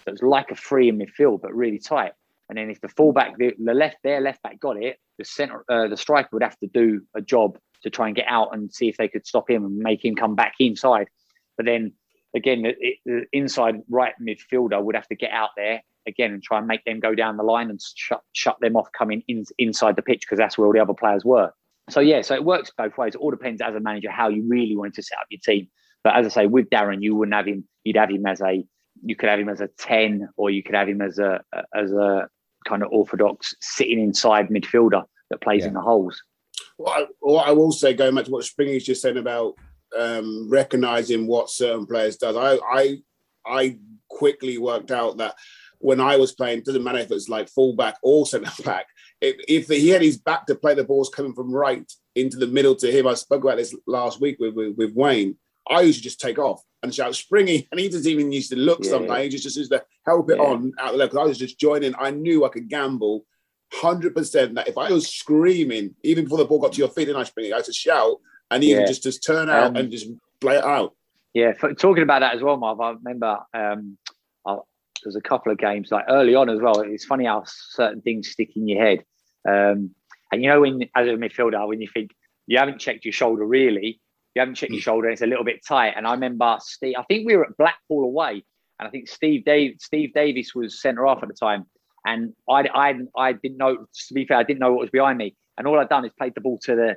So it's like a free in midfield, but really tight. And then if the fullback, the, the left, their left back got it, the center, uh, the striker would have to do a job to try and get out and see if they could stop him and make him come back inside. But then again, the, the inside right midfielder would have to get out there again and try and make them go down the line and shut shut them off coming in, inside the pitch because that's where all the other players were. So yeah, so it works both ways. It all depends as a manager how you really want to set up your team. But as I say, with Darren, you wouldn't have him. You'd have him as a you could have him as a 10 or you could have him as a as a kind of orthodox sitting inside midfielder that plays yeah. in the holes. What I, what I will say, going back to what Springy's just saying about um, recognizing what certain players does, I, I I quickly worked out that when I was playing, doesn't matter if it's like fullback or centre back, if, if he had his back to play, the balls coming from right into the middle to him. I spoke about this last week with, with, with Wayne. I used to just take off and shout springy, and he doesn't even used to look yeah. sometimes. He just, just used to help it yeah. on out the left. I was just joining. I knew I could gamble hundred percent that if I was screaming even before the ball got to your feet and I springy, I had to shout and even yeah. just just turn out um, and just play it out. Yeah, for, talking about that as well, Marv. I remember um, I, there was a couple of games like early on as well. It's funny how certain things stick in your head. Um, and you know, when as a midfielder, when you think you haven't checked your shoulder really, you haven't checked your mm. shoulder, it's a little bit tight. And I remember Steve, I think we were at Blackpool away, and I think Steve Dave, Steve Davis was centre off at the time. And I, I, I didn't know, to be fair, I didn't know what was behind me. And all I'd done is played the ball to the,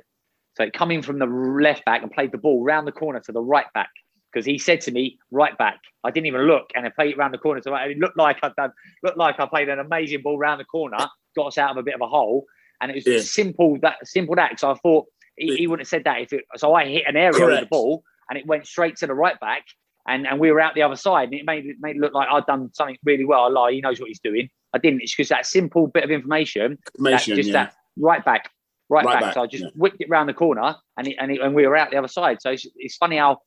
so it coming from the left back and played the ball round the corner to the right back. because he said to me, right back. I didn't even look, and I played it around the corner. So it looked like I'd done, looked like I played an amazing ball round the corner, got us out of a bit of a hole, and it was Yeah. simple that simple that. So I thought he, he wouldn't have said that if it. So I hit an area with the ball, and it went straight to the right back, and and we were out the other side, and it made it made it look like I'd done something really well. I lie, he knows what he's doing. I didn't. It's just that simple bit of information Information, that, just yeah. that right back, right, Right back. back, So I just yeah. whipped it round the corner, and it, and, it, and we were out the other side. So it's, it's funny how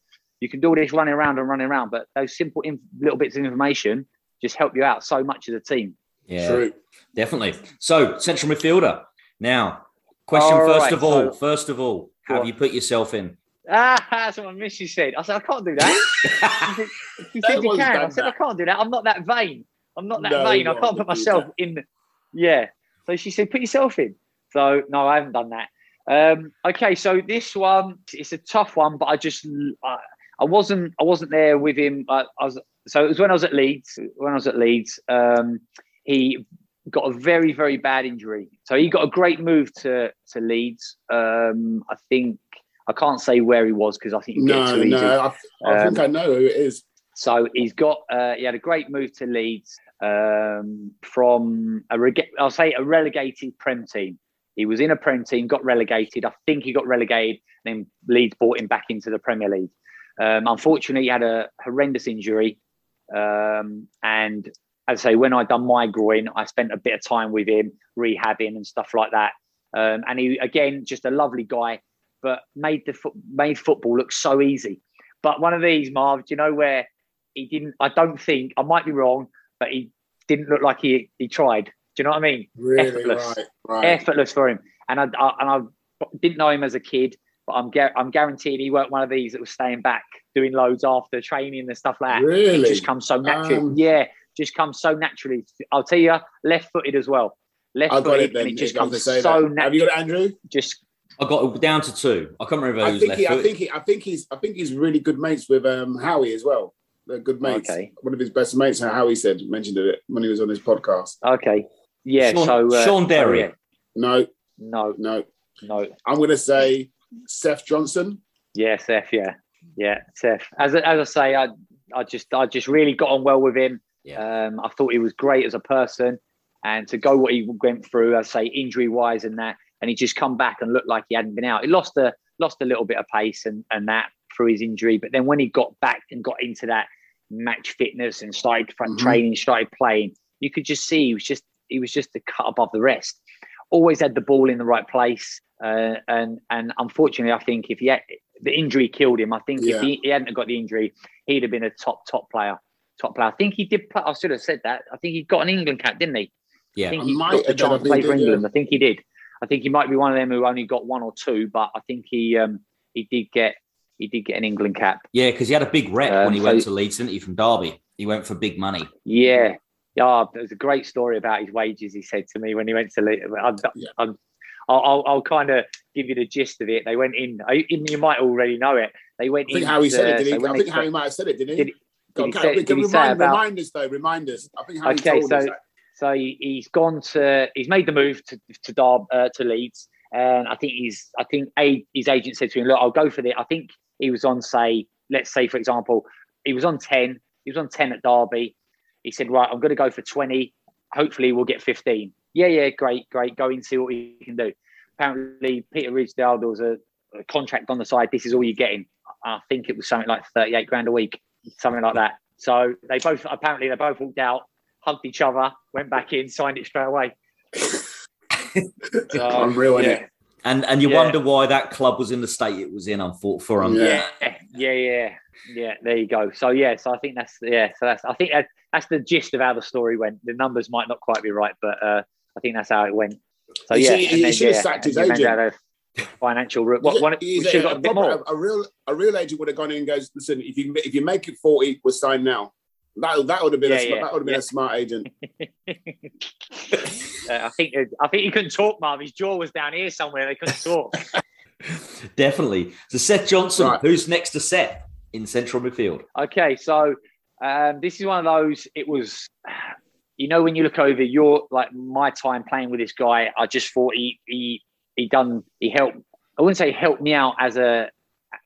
you can do all this running around and running around, but those simple inf- little bits of information just help you out so much as a team. Yeah, True. definitely. So central midfielder. Now, question All first right, of all. so- first of all, have on. you put yourself in? Ah, that's what my missus said. I said I can't do that. She said, she you can. I done said I can't do that. I'm not that vain. I'm not that No, vain. I can't put myself don't. in. Yeah. So she said, put yourself in. So no, I haven't done that. Um, okay, so this one it's a tough one, but I just I, I wasn't I wasn't there with him. I, I was so it was when I was at Leeds. When I was at Leeds, um, he got a very very bad injury. So he got a great move to to Leeds. Um, I think I can't say where he was because I think you get No, too easy. no. I, I think Um, I know who it is. So he's got uh, he had a great move to Leeds um, from a rege- I'll say a relegated Prem team. He was in a Prem team, got relegated. I think he got relegated, and then Leeds brought him back into the Premier League. Um, unfortunately, he had a horrendous injury, um, and as I say, when I done my groin, I spent a bit of time with him rehabbing and stuff like that. Um, and he again, just a lovely guy, but made the foot made football look so easy. But one of these, Marv, do you know where he didn't? I don't think I might be wrong, but he didn't look like he he tried. Do you know what I mean? Really? effortless. Right, right. Effortless for him. And I, I and I didn't know him as a kid, but I'm gu- I'm guaranteed he weren't one of these that was staying back doing loads after training and stuff like that. Really? It just comes so natural. Um, yeah, just comes so naturally. I'll tell you, left footed as well. Left I got footed, it then. and it just if to comes say so that. Have you got it, Andrew? Just I got it down to two. I can't remember I who's think left he, I think he, I think he's, I think he's really good mates with um, Howie as well. They're good mates. Okay. One of his best mates, Howie said, mentioned it when he was on his podcast. okay. Yeah. Sean- so uh, Sean so, Derry. yeah. No, No, no. no. I'm going to say Seth Johnson. Yeah, Seth. Yeah, yeah, Seth. As I- as I say, I I just I just really got on well with him. Yeah. Um, I thought he was great as a person, and to go what he went through, I say injury wise and that, and he just come back and looked like he hadn't been out. He lost a lost a little bit of pace and and that through his injury, but then when he got back and got into that match fitness and started Mhm. training, started playing, you could just see he was just he was just a cut above the rest. Always had the ball in the right place, uh, and and unfortunately, I think if he had the injury killed him. I think Yeah. if he, he hadn't got the injury, he'd have been a top top player. Top player. I think he did. Play, I should have said that. I think he got an England cap, didn't he? Yeah, I Yeah. think I he might have done, to play for did, yeah. England. I think he did. I think he might be one of them who only got one or two, but I think he um he did get he did get an England cap. Yeah, because he had a big rep Um, when he so- went to Leeds, didn't he, from Derby? He went for big money. Yeah. Yeah, there's a great story about his wages. He said to me when he went to Leeds. I'm, Yeah. I'm, I'll, I'll, I'll kind of give you the gist of it. They went in. I, you might already know it. They went I think in. Howie said it, did he? I think tra- Howie might have said it, didn't he? Did he- Go- did can- say- can did he say remind, about- remind us though, remind us. I think Howie Okay, so that. so he, he's gone to he's made the move to to Derb, uh, to Leeds, and I think he's I think a, his agent said to him, "Look, I'll go for it." I think he was on say, let's say for example, he was on ten. He was on ten at Derby. He said, "Right, I'm going to go for twenty. Hopefully, we'll get 15. Yeah, yeah, great, great. Go and see what you can do. Apparently, Peter Ridsdale, there was a, a contract on the side. This is all you're getting. I think it was something like 38 grand a week, something like that. So they both apparently they both walked out, hugged each other, went back in, signed it straight away. So, Unreal, isn't yeah. it? And and you Yeah. wonder why that club was in the state it was in. I thought for him. Yeah. yeah, yeah, yeah, yeah. There you go. So yeah, so I think that's yeah. So that's I think that, that's the gist of how the story went. The numbers might not quite be right, but uh, I think that's how it went. So He yeah, should- he- and he then, should have yeah, sacked his agent. Had a Financial route. What, what, we should have a, got a bit proper- more. a real a real agent would have gone in and goes, listen, if you if you make it 40, we'll sign now. That, that would have been Yeah, a, smart- yeah, that would have been yeah. a smart agent. Uh, I think I think he couldn't talk, Marv. His jaw was down here somewhere. They couldn't talk. Definitely. So Seth Johnson, Right. who's next to Seth in central midfield? Okay, so um, this is one of those. It was, you know, when you look over your like my time playing with this guy, I just thought he he he done he helped. I wouldn't say helped me out as a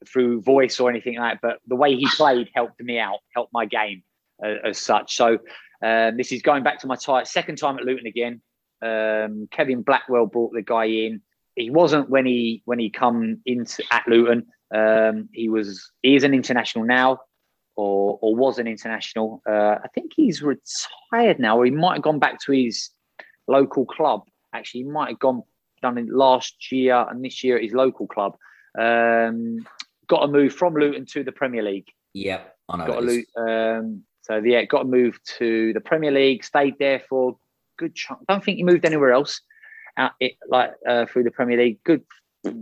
through voice or anything like that, but the way he played helped me out, helped my game uh, as such. So um, this is going back to my tie, second time at Luton again. Um, Kevin Blackwell brought the guy in. He wasn't when he when he come into at Luton. Um, he was he is an international now, or or was an international. Uh, I think he's retired now, or he might have gone back to his local club. Actually, he might have gone done it last year and this year at his local club. Um, got to move from Luton to the Premier League. Yeah, I know. Got to lo- um, so yeah, got to move to the Premier League. Stayed there for good chunk. Don't think he moved anywhere else. Out it like uh, through the Premier League. Good,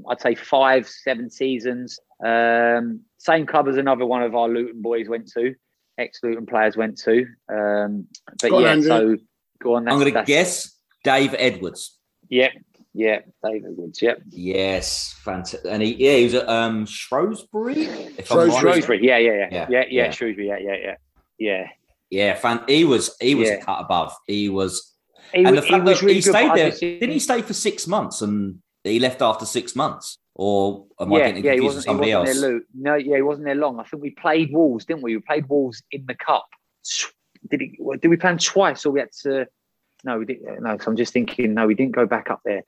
I'd say five, seven seasons. Um, same club as another one of our Luton boys went to. Ex Luton players went to. Um, but Go yeah, Andrew. so go on. I'm going to guess Dave Edwards. Yeah, yeah, Dave Edwards. Yep. Yes, fantastic. And he, yeah, he was at um, Shrewsbury. If I'm. Shrewsbury. Yeah, yeah, yeah, Yeah, yeah, yeah, yeah. Shrewsbury. Yeah, yeah, yeah, yeah. Yeah, fan, he was he was Yeah. a cut above. He was, He, and was- the he fact was that really he stayed there. Didn't he stay for six months and he left after six months? Or am I getting yeah, he confused with wasn't, he somebody wasn't else? there. No, yeah, he wasn't there long. I think we played Wolves, didn't we? We played Wolves in the cup. Did he? Did we play them twice, or we had to? No, we didn't. No, so I'm just thinking. No, we didn't go back up there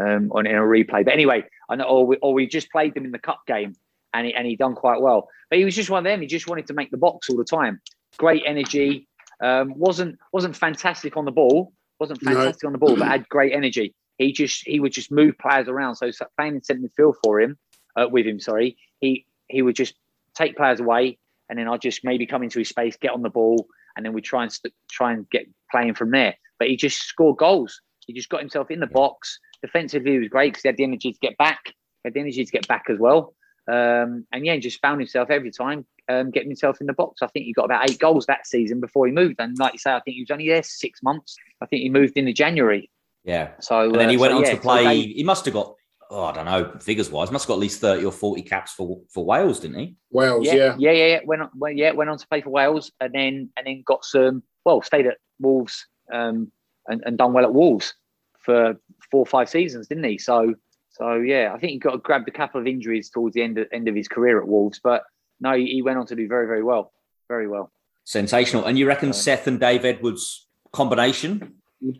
um, on in a replay. But anyway, I know, or we, or we just played them in the cup game, and he and he done quite well. But he was just one of them. He just wanted to make the box all the time. Great energy. Um, wasn't wasn't fantastic on the ball. Wasn't No. fantastic on the ball, but had great energy. He just he would just move players around. So so playing in centre midfield for him, uh, with him, sorry, he he would just take players away, and then I'd just maybe come into his space, get on the ball, and then we try and st- try and get playing from there. But he just scored goals. He just got himself in the box. Defensively, he was great because he had the energy to get back. He had the energy to get back as well. Um, and yeah, he just found himself every time um, getting himself in the box. I think he got about eight goals that season before he moved. And like you say, I think he was only there six months. I think he moved in the January. Yeah. So And then he uh, went so, on yeah, to so play. they- he must have got, oh, I don't know, figures wise, must have got at least 30 or 40 caps for, for Wales, didn't he? Wales, yeah, yeah. yeah, yeah, yeah. Went on, well, yeah, went on to play for Wales, and then and then got some. Well, stayed at Wolves um, and, and done well at Wolves for four or five seasons, didn't he? So, so yeah, I think he got grabbed a couple of injuries towards the end of, end of his career at Wolves, but no, he, he went on to do very, very well, very well. Sensational. And you reckon Seth and Dave Edwards combination?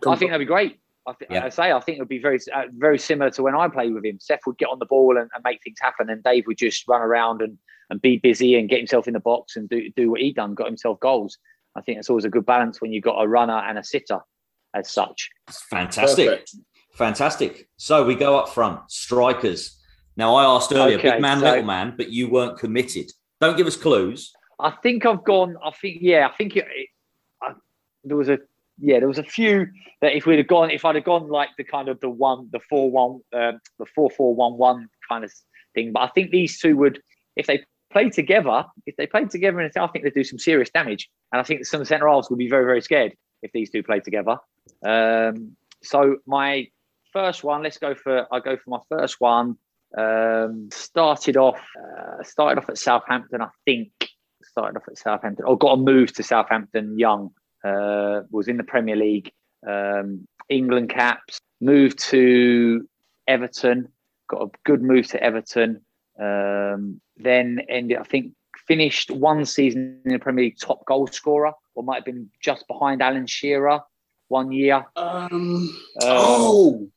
I think that'd be great. I, th- Yeah. I say I think it would be very uh, very similar to when I played with him. Seth would get on the ball and, and make things happen, and Dave would just run around and, and be busy and get himself in the box and do do what he'd done, got himself goals. I think it's always a good balance when you've got a runner and a sitter as such. Fantastic. Perfect. Fantastic. So we go up front, strikers. Now, I asked earlier, Okay, big man, so- little man, but you weren't committed. Don't give us clues. I think I've gone. I think yeah. I think it, it, I, there was a yeah. There was a few that if we'd have gone, if I'd have gone like the kind of the one, the four one, um, the four four one one kind of thing. But I think these two would, if they play together, if they played together, in a I think they'd do some serious damage. And I think some centre halves would be very very scared if these two played together. Um, so my first one, let's go for. I go for my first one. Um, started off, uh, started off at Southampton, I think. Started off at Southampton, or got a move to Southampton young. Uh, was in the Premier League, um, England caps. Moved to Everton, got a good move to Everton. Um, then ended, I think, finished one season in the Premier League top goal scorer, or might have been just behind Alan Shearer one year. Um, Uh, oh,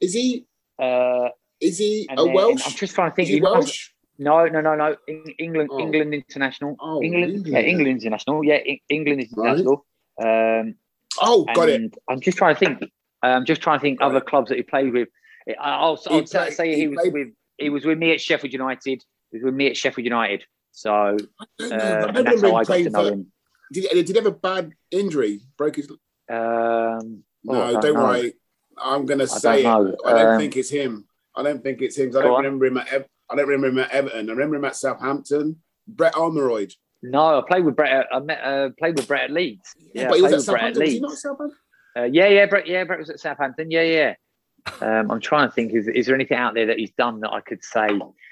is he? Uh, Is he a then- Welsh? I'm just trying to think. Is he Welsh? No, no, no, no. Eng- England, Oh. England international. Oh, England, yeah, England. England international. Yeah, Eng- England is Right. international. Um, Oh, got it. I'm just trying to think. I'm just trying to think Got other it. clubs that he played with. I- I'll, He I'll played- say he, he was played- with. He was with me at Sheffield United. He was with me at Sheffield United. So I um, don't know. I don't that's remember how him I got to playing know for. him. Did he, did he have a bad injury? Broke his. Um, oh, No, don't don't worry. I'm gonna say it. don't know. I don't Um, think it's him. I don't think it's him. I don't on. remember him at. Ev- I don't remember him at Everton. I remember him at Southampton. Brett Ormerod. No, I played with Brett. I met, uh, played with Brett at Leeds. Yeah, but he was at with Brett at Southampton. Was he not at Southampton? Uh, yeah, yeah, Brett. Yeah, Brett was at Southampton. Yeah, yeah. Um, I'm trying to think. Is, is there anything out there that he's done that I could say?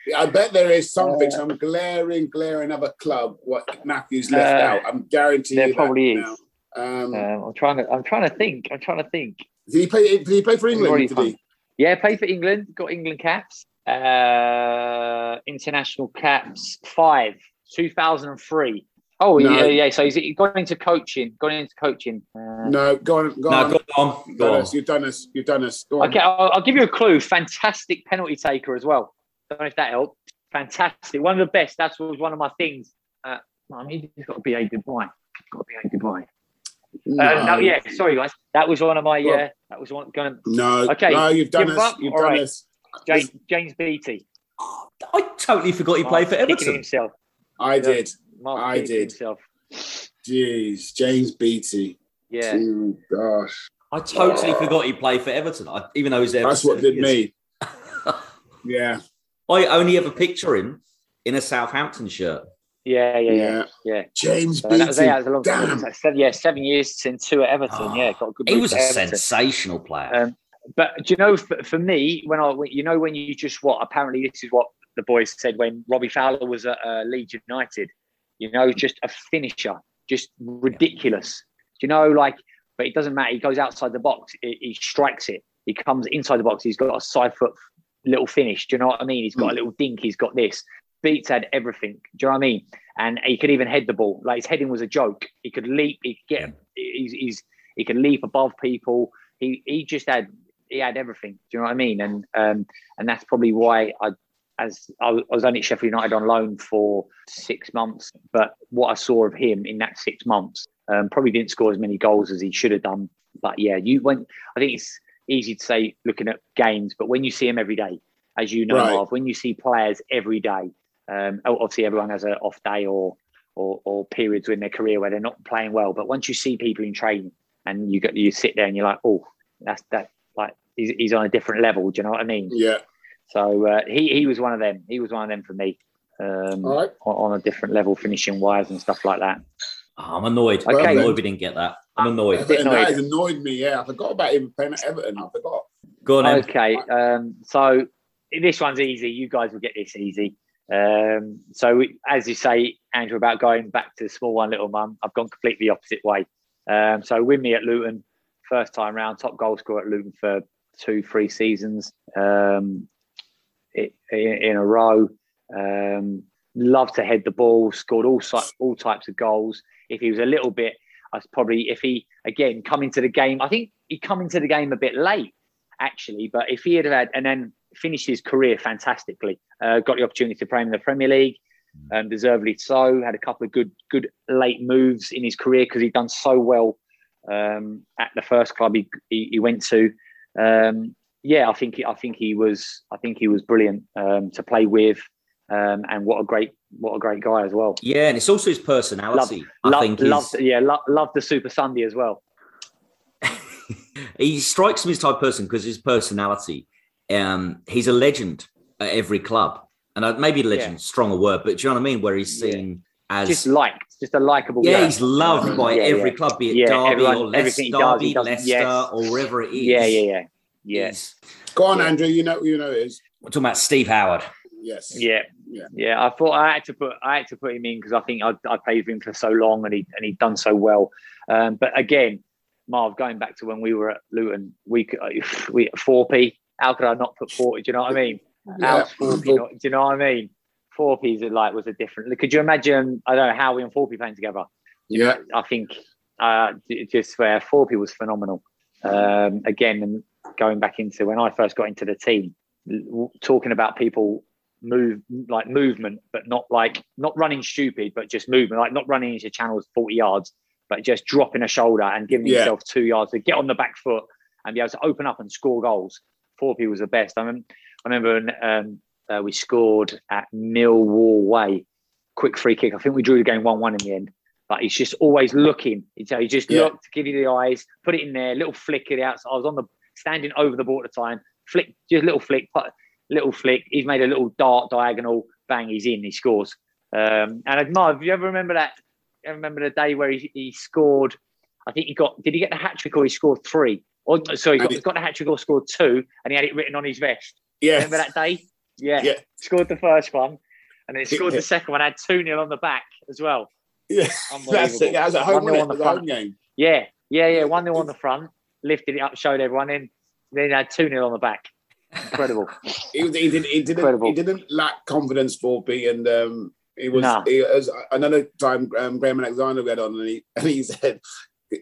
Yeah, I bet there is something. Uh, some glaring, glaring other club. What Matthews left Uh, out. I'm guaranteeing there probably is. Um, Um, I'm trying to. I'm trying to think. I'm trying to think. Did he play? Did he play for England? Did he? Yeah, played for England. Got England caps. Uh, international caps five, 2003. Oh No. yeah, yeah. So he's gone into coaching. Gone into coaching. Uh, No, go on, go No, on. go on. You've Go done on. us. You've done us. You've done us. Go on. Okay, I'll, I'll give you a clue. Fantastic penalty taker as well. Don't know if that helped. Fantastic. One of the best. That was one of my things. Uh, I mean, he's got to be a Dubai. Got to be a Dubai. Uh, no, yeah. Sorry, guys. That was one of my. Well- Uh, that was one. Going No, Okay, no, you've done give us. up? You've All done right. us. James, James Beattie. I totally forgot he played for Everton. Himself. I did. Mark I did. Himself. Jeez, James Beattie. Yeah. Oh, gosh, I totally forgot he played for Everton, I, even though he's Everton. that's what did me. Yeah, I only ever picture him in a Southampton shirt. Yeah, yeah, yeah, yeah. yeah. James So Beattie. that was, yeah, was a long Damn. time. Seven, yeah, seven years since two at Everton. Oh, yeah, got a good. He was a Everton. sensational player. Um, but do you know, for, for me, when I, you know, when you just what? Apparently, this is what the boys said when Robbie Fowler was at uh, Leeds United. You know, just a finisher, just ridiculous. Do you know, like, but it doesn't matter. He goes outside the box, he, he strikes it. He comes inside the box. He's got a side foot little finish. Do you know what I mean? He's got a little dink. He's got this. Beats had everything. Do you know what I mean? And he could even head the ball. Like his heading was a joke. He could leap. He could get. He's, he's he could leap above people. He he just had he had everything. Do you know what I mean? And um and that's probably why I as I was only at Sheffield United on loan for six months, but what I saw of him in that six months, um, probably didn't score as many goals as he should have done. But yeah, you went. I think it's easy to say looking at games, but when you see him every day, as you know, Right. Marv, when you see players every day, um, obviously everyone has an off day or, or or periods in their career where they're not playing well. But once you see people in training and you get you sit there and you're like, oh, that's that like he's, he's on a different level. Do you know what I mean? Yeah. So uh, he he was one of them. He was one of them for me. Um, All right. on, on a different level, finishing wise and stuff like that. Oh, I'm annoyed. Okay. I'm annoyed we didn't get that. I'm annoyed. And that annoyed. has annoyed me. Yeah, I forgot about him playing at Everton. I forgot. Go on, Okay, um, so this one's easy. You guys will get this easy. Um, so, as you say, Andrew, about going back to the small one, little mum, I've gone completely opposite way. Um, so, with me at Luton, first time round, top goal scorer at Luton for two, three seasons um, in, in a row. Um, loved to head the ball, scored all all types of goals. If he was a little bit, I was probably if he again come into the game. I think he come into the game a bit late actually, but if he had had and then finished his career fantastically, uh, got the opportunity to play in the Premier League, um, deservedly so. Had a couple of good good late moves in his career because he'd done so well um, at the first club he, he, he went to. Um, yeah, I think I think he was I think he was brilliant um, to play with, um, and what a great what a great guy as well. Yeah, and it's also his personality. I Love, think love, yeah, love, love the Super Sunday as well. he strikes me as type of person because his personality. Um, he's a legend at every club, and uh, maybe legend, Yeah. strong a word, but do you know what I mean? Where he's seen as Just liked, just a likable. yeah, guy. he's loved by Yeah, every yeah. club, be it Yeah, Derby everyone- or Leicester, does, Derby, does- Leicester, yes. or wherever it is. Yeah, yeah, yeah, yeah, He's- Go on, Yeah. Andrew. You know, you know it is. We're talking about Steve Howard. Yes. yeah, Yeah. yeah. I thought I had to put I had to put him in because I think I I played with him for so long and he and he'd done so well. Um, but again, Marv, going back to when we were at Luton, we could we four p. How could I not put forty? Do you know what I mean? Yeah. How's four p? Do you know what I mean? Four P's like was a different. Could you imagine? I don't know how we and four P playing together. Yeah. I think uh, just where Thorpe was phenomenal. Um, again, and going back into when I first got into the team, talking about people move like movement, but not like not running stupid, but just movement, like not running into channels forty yards, but just dropping a shoulder and giving Yeah. himself two yards to get on the back foot and be able to open up and score goals. Thorpe was the best. I, remember, I remember when, um, uh, we scored at Millwall Way, quick free kick. I think we drew the game one-one in the end but he's just always looking. So he just Yeah. looked, give you the eyes, put it in there, little flick it out. So I was on the standing over the ball at the time, flick, just little flick, put, little flick. He's made a little dart diagonal, bang, he's in, he scores. Um, and I, Marv, do you ever remember that? I remember the day where he, he scored. I think he got. Did he get the hat trick or he scored three? Or sorry, got, the hat trick or scored two, and he had it written on his vest. Yeah. Remember that day? Yeah. Yeah. Scored the first one, and then scored Yeah. the second one. Had two 0 on the back as well. Yeah. That's it. Yeah, it was at home, 1-0 on the It was a front. home game. Yeah, yeah, yeah. One 0 on the front, lifted it up, showed everyone in. Then had two 0 on the back. Incredible. he, he, did, he didn't Incredible. he didn't lack confidence for B and um he was Nah. he was another time um, Graham Alexander we had on and he and he said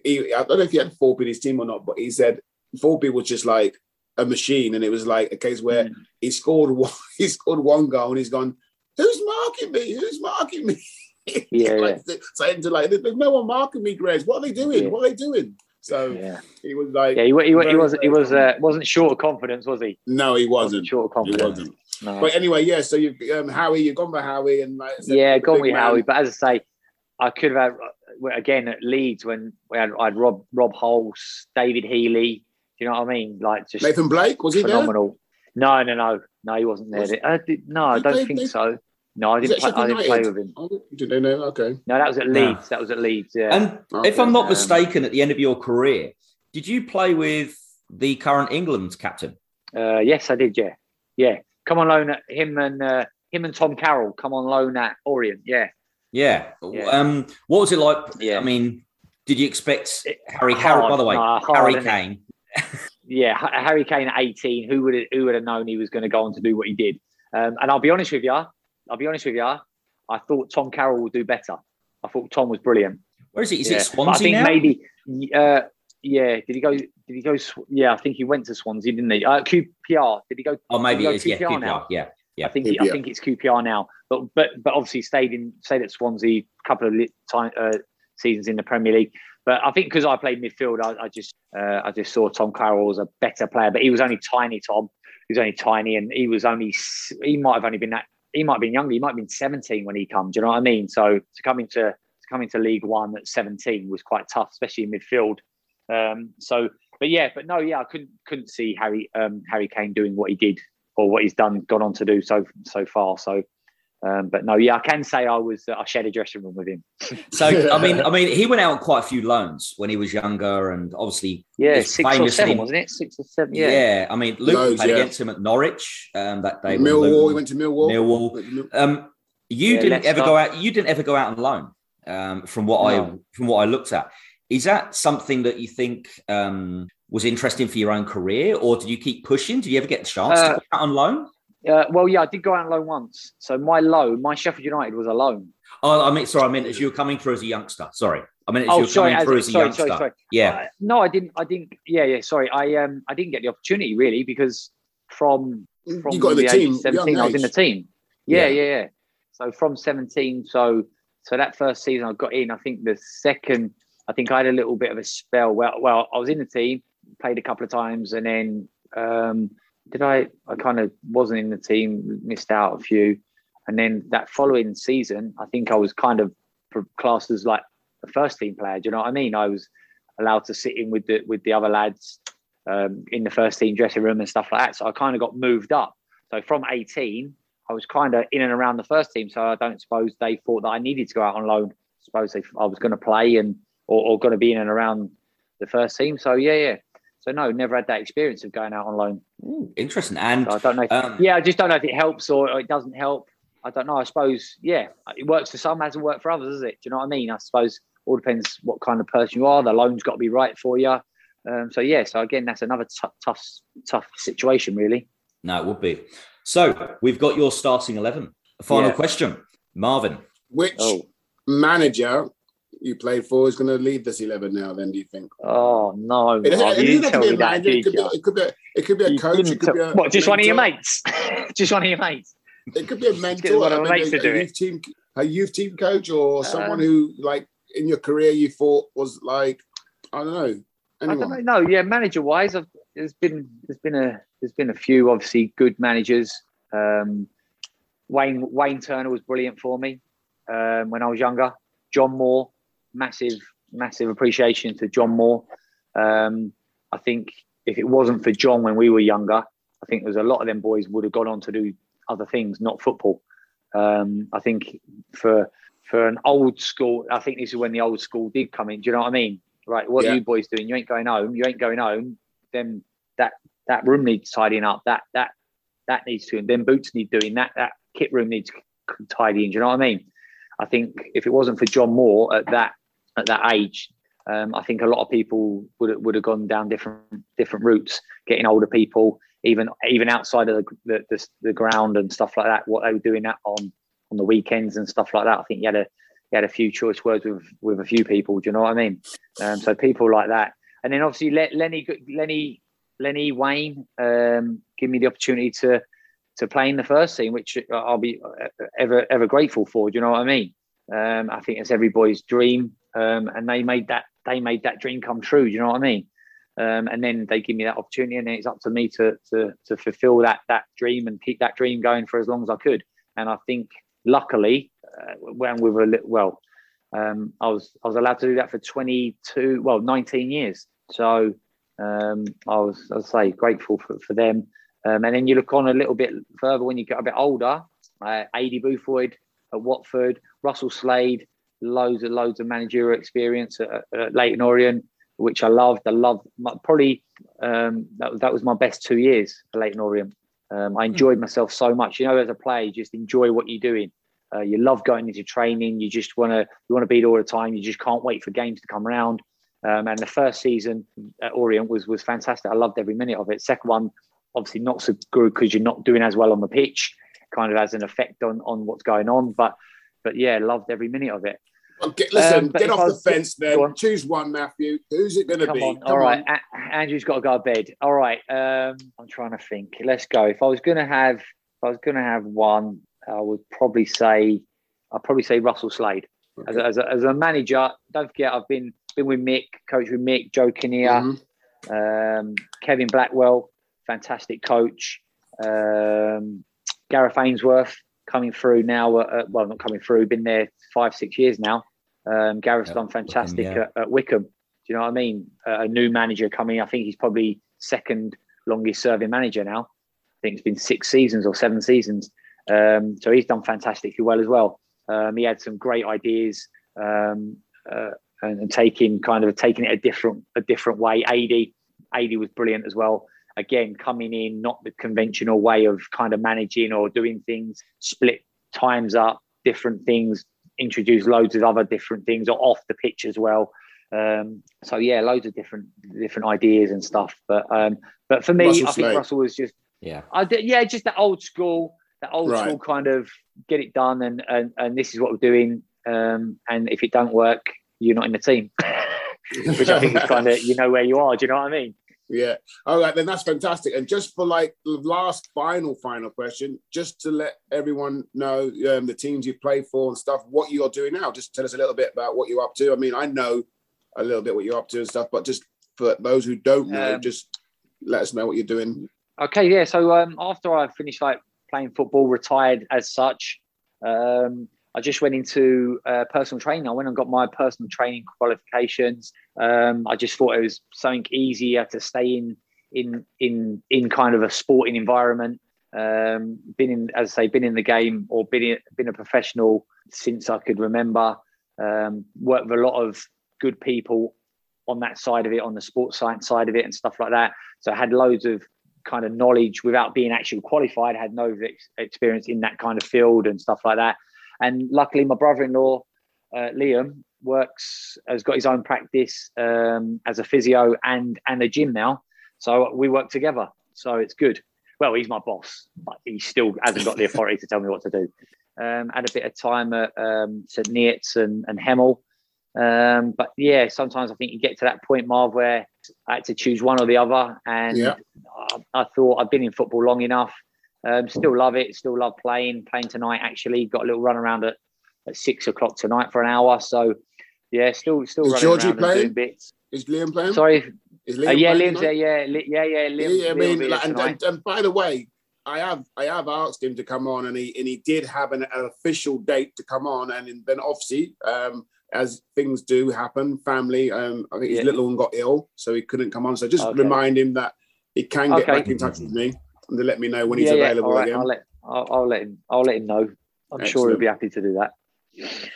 he I don't know if he had Forby in his team or not, but he said Forby was just like a machine and it was like a case where Mm. he scored one he scored one goal and he's gone, Who's marking me? Who's marking me? Yeah, like, saying to like, there's no one marking me, Grace. What are they doing? Yeah. What are they doing? So Yeah. he was like, Yeah, he, he, he was he was uh, wasn't short of confidence, was he? no, he wasn't. short of confidence. wasn't. No. But anyway, yeah. So you've um, Howie, you've gone for Howie, and like, yeah, gone with man. Howie. But as I say, I could have again at Leeds when we had I had Rob Rob Hulse, David Healy. Do you know what I mean? Like just Nathan Blake was he there? phenomenal. No, no, no, no. He wasn't there. Was- I did, no, I don't played- think they- so. No, I didn't. Play, I didn't play with him. Oh, did they know? Okay. No, that was at No. Leeds. That was at Leeds. Yeah. And Okay. if I'm not Um, mistaken, at the end of your career, did you play with the current England captain? Uh, yes, I did. Yeah, yeah. Come on loan at him and uh, him and Tom Carroll. Come on loan at Orient. Yeah. Yeah. Yeah. Um, what was it like? Yeah. I mean, did you expect Harry? hard. Harry, by the way, Nah, hard, Harry? Kane. yeah, Harry Kane at 18, who would who would have known he was going to go on to do what he did? Um, and I'll be honest with you, I'll be honest with you, I thought Tom Carroll would do better. I thought Tom was brilliant. Where is he? Is yeah. it But I think now? maybe, uh, yeah. Did he go? Did he go? Yeah, I think he went to Swansea, didn't he? Uh, QPR. Did he go? Oh, maybe did it is. he Yeah, QPR. now? Yeah, yeah. I think he, I think it's QPR now, but but but obviously stayed in stayed at Swansea a couple of li- time, uh, seasons in the Premier League. But I think because I played midfield, I, I just uh, I just saw Tom Carroll as a better player. But he was only tiny, Tom. He was only tiny, and he was only he might have only been that he might have been younger. He might have been seventeen when he come. Do you know what I mean? So to come into to come into League One at seventeen was quite tough, especially in midfield. Um, so, but yeah, but no, yeah, I couldn't couldn't see Harry um, Harry Kane doing what he did or what he's done, gone on to do so so far. So, um, but no, yeah, I can say I was I shared a dressing room with him. So I mean, I mean, he went out on quite a few loans when he was younger, and obviously, Yeah, he's six or seven, wasn't it? Six or seven. Yeah. Yeah, I mean, Luke Loads, played yeah. against him at Norwich um, that day. when Millwall. He went to Millwall. Millwall. Went to Mill- Um, you Yeah, didn't ever Leicester. go out. You didn't ever go out on loan. Um, from what I from what I looked at, is that something that you think um, was interesting for your own career, or did you keep pushing? Did you ever get the chance Uh, to go out on loan? Uh, well, yeah, I did go out on loan once. So my loan, my Sheffield United was a loan. Oh, I mean, sorry, I meant as you were coming through as a youngster. Sorry, I mean as Oh, you were sorry, coming as- through as a sorry, youngster. sorry, sorry. Yeah, Uh, no, I didn't. I didn't. Yeah, yeah. Sorry, I um, I didn't get the opportunity really because from from You got in the age team. of seventeen, young I was in the team. Yeah, Yeah. yeah, yeah. So from seventeen, so so that first season I got in. I think the second, I think I had a little bit of a spell. Well, well, I was in the team, played a couple of times, and then um, did I? I kind of wasn't in the team, missed out a few, and then that following season, I think I was kind of classed as like a first team player. Do you know what I mean? I was allowed to sit in with the with the other lads um, in the first team dressing room and stuff like that. So I kind of got moved up. So from 18, I was kind of in and around the first team. So I don't suppose they thought that I needed to go out on loan. I suppose they, I was going to play and or, or going to be in and around the first team. So yeah, yeah. So no, never had that experience of going out on loan. Ooh, interesting. And So I don't know. If, um, yeah, I just don't know if it helps or, or it doesn't help. I don't know. I suppose yeah, it works for some, hasn't worked for others, does it? Do you know what I mean? I suppose all depends what kind of person you are. The loan's got to be right for you. Um, so yeah, so again, that's another t- tough, tough situation, really. no, it would be. So we've got your starting eleven. Final Yeah. question, Marvin. Which Oh, manager you played for is going to lead this eleven now? Then do you think? oh no, It doesn't, it you doesn't didn't have tell to be a manager. It could, be, it could be. A, it could be a You coach. It could be a what? Just one of your mates? just one of your mates? It could be a mentor, one of I mean, a, a it. youth team, a youth team coach, or someone Um, who, like, in your career, you thought was like, I don't know, I don't know. No, yeah, manager wise, I've, there's been there's been a there's been a few obviously good managers. Um, Wayne Wayne Turner was brilliant for me um, when I was younger. John Moore, massive massive appreciation to John Moore. Um, I think if it wasn't for John when we were younger, I think there's a lot of them boys would have gone on to do other things, not football. Um, I think for for an old school, I think this is when the old school did come in. Do you know what I mean? Right, what Yeah. are you boys doing? You ain't going home. You ain't going home. Then that that room needs tidying up. That that that needs to. and Then boots need doing. That that kit room needs tidying. Do you know what I mean? I think if it wasn't for John Moore at that at that age, um, I think a lot of people would would have gone down different different routes, getting older people, even even outside of the the, the, ground and stuff like that, what they were doing that on on the weekends and stuff like that. I think he had a he had a few choice words with with a few people. Do you know what I mean? Um, so people like that, and then obviously let Lenny Lenny Lenny Wayne um, give me the opportunity to to play in the first team, which I'll be ever ever grateful for. Do you know what I mean? Um, I think it's every boy's dream, um, and they made that they made that dream come true. Do you know what I mean? Um, and then they give me that opportunity, and it's up to me to to to fulfil that that dream and keep that dream going for as long as I could. And I think, luckily, uh, when we were a little, well, um, I was I was allowed to do that for 22, well, 19 years. So um, I was, I say, grateful for, for them. Um, and then you look on a little bit further when you get a bit older. Uh, Aidy Boothroyd at Watford, Russell Slade, loads and loads of managerial experience at, at Leyton Orient which I loved. I loved my, probably um, that, that was my best two years at Leyton Orient. Um, I enjoyed myself so much. You know, as a player, you just enjoy what you're doing. Uh, you love going into training. You just want to you want to be there all the time. You just can't wait for games to come around. Um, and the first season at Orient was was fantastic. I loved every minute of it. Second one, obviously not so good because you're not doing as well on the pitch. Kind of has an effect on on what's going on. But but yeah, loved every minute of it. Get, listen, um, get off the fence then. On. Choose one, Matthew. Who's it going to be? On. Come All right, A- Andrew's got to go to bed. All right, um, I'm trying to think. Let's go. If I was going to have, if I was going to have one, I would probably say, I'd probably say Russell Slade. Okay. As, a, as, a, as, a, manager, don't forget I've been been with Mick, coach with Mick, Joe Kinnear, mm-hmm. um, Kevin Blackwell, fantastic coach. Um, Gareth Ainsworth coming through now. Uh, well, not coming through. Been there five, six years now. Um, Gareth's yeah, done fantastic Wycombe, yeah. at, at, Wycombe. Do you know what I mean? Uh, a new manager coming. I think he's probably second longest serving manager now. I think it's been six seasons or seven seasons. Um, so he's done fantastically well as well. Um, he had some great ideas um, uh, and, and, taking kind of taking it a different a different way. Aidy, Aidy was brilliant as well. Again, coming in not the conventional way of kind of managing or doing things, split times up, different things, introduce loads of other different things or off the pitch as well. Um, so yeah, loads of different different ideas and stuff. But um, but for me, Russell I think Slade. Russell was just yeah, I did, yeah, just that old school, that old right. school kind of get it done, and and and this is what we're doing. Um, and if it don't work, you're not in the team, which I think is kind of you know where you are. Do you know what I mean? Yeah. All right, then that's fantastic. And just for like the last final, final question, just to let everyone know um, the teams you play for and stuff, what you're doing now. Just tell us a little bit about what you're up to. I mean, I know a little bit what you're up to and stuff, but just for those who don't know, um, just let us know what you're doing. Okay, yeah. So um, after I finished like playing football, retired as such, um, I just went into uh, personal training. I went and got my personal training qualifications. Um, I just thought it was something easier to stay in in in in kind of a sporting environment. Um, been in, as I say, been in the game or been in, been a professional since I could remember. Um, worked with a lot of good people on that side of it, on the sports science side of it, and stuff like that. So I had loads of kind of knowledge without being actually qualified. Had no ex- experience in that kind of field and stuff like that. And luckily, my brother-in-law uh, Liam works has got his own practice um, as a physio and and a gym now. So we work together. So it's good. Well, he's my boss, but he still hasn't got the authority to tell me what to do. Um, had a bit of time at um, St Neots and, and Hemel. Um, but yeah, sometimes I think you get to that point, Marv, where I had to choose one or the other. And yeah. I, I, thought I've been in football long enough. Um, still love it. Still love playing. Playing tonight, actually. Got a little run around at, at six o'clock tonight for an hour. So yeah, still still Is running Georgie around playing? doing bits. Is Liam playing? Sorry. Is Liam uh, yeah, Liam's there. Yeah, yeah, yeah. Liam, yeah, I mean, like, and, and, and, by the way, I have I have asked him to come on, and he and he did have an, an official date to come on, and then obviously, um, as things do happen, family. Um, I think his yeah. little one got ill, so he couldn't come on. So just okay. remind him that he can get okay. back in touch with me and to let me know when he's yeah, available yeah. again. I'll let I'll, I'll, let him. I'll let him know. I'm Excellent. sure he'll be happy to do that.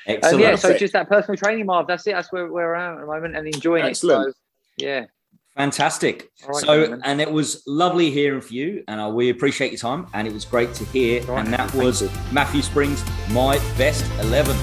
Excellent. Um, yeah, so just that personal training, Marv. That's it. That's where we're at at the moment and enjoying Excellent. it. So, yeah. Fantastic. Right, so, and it was lovely hearing from you, and uh, we appreciate your time. And it was great to hear. Right, and that was Matthew Spring's, my best 11.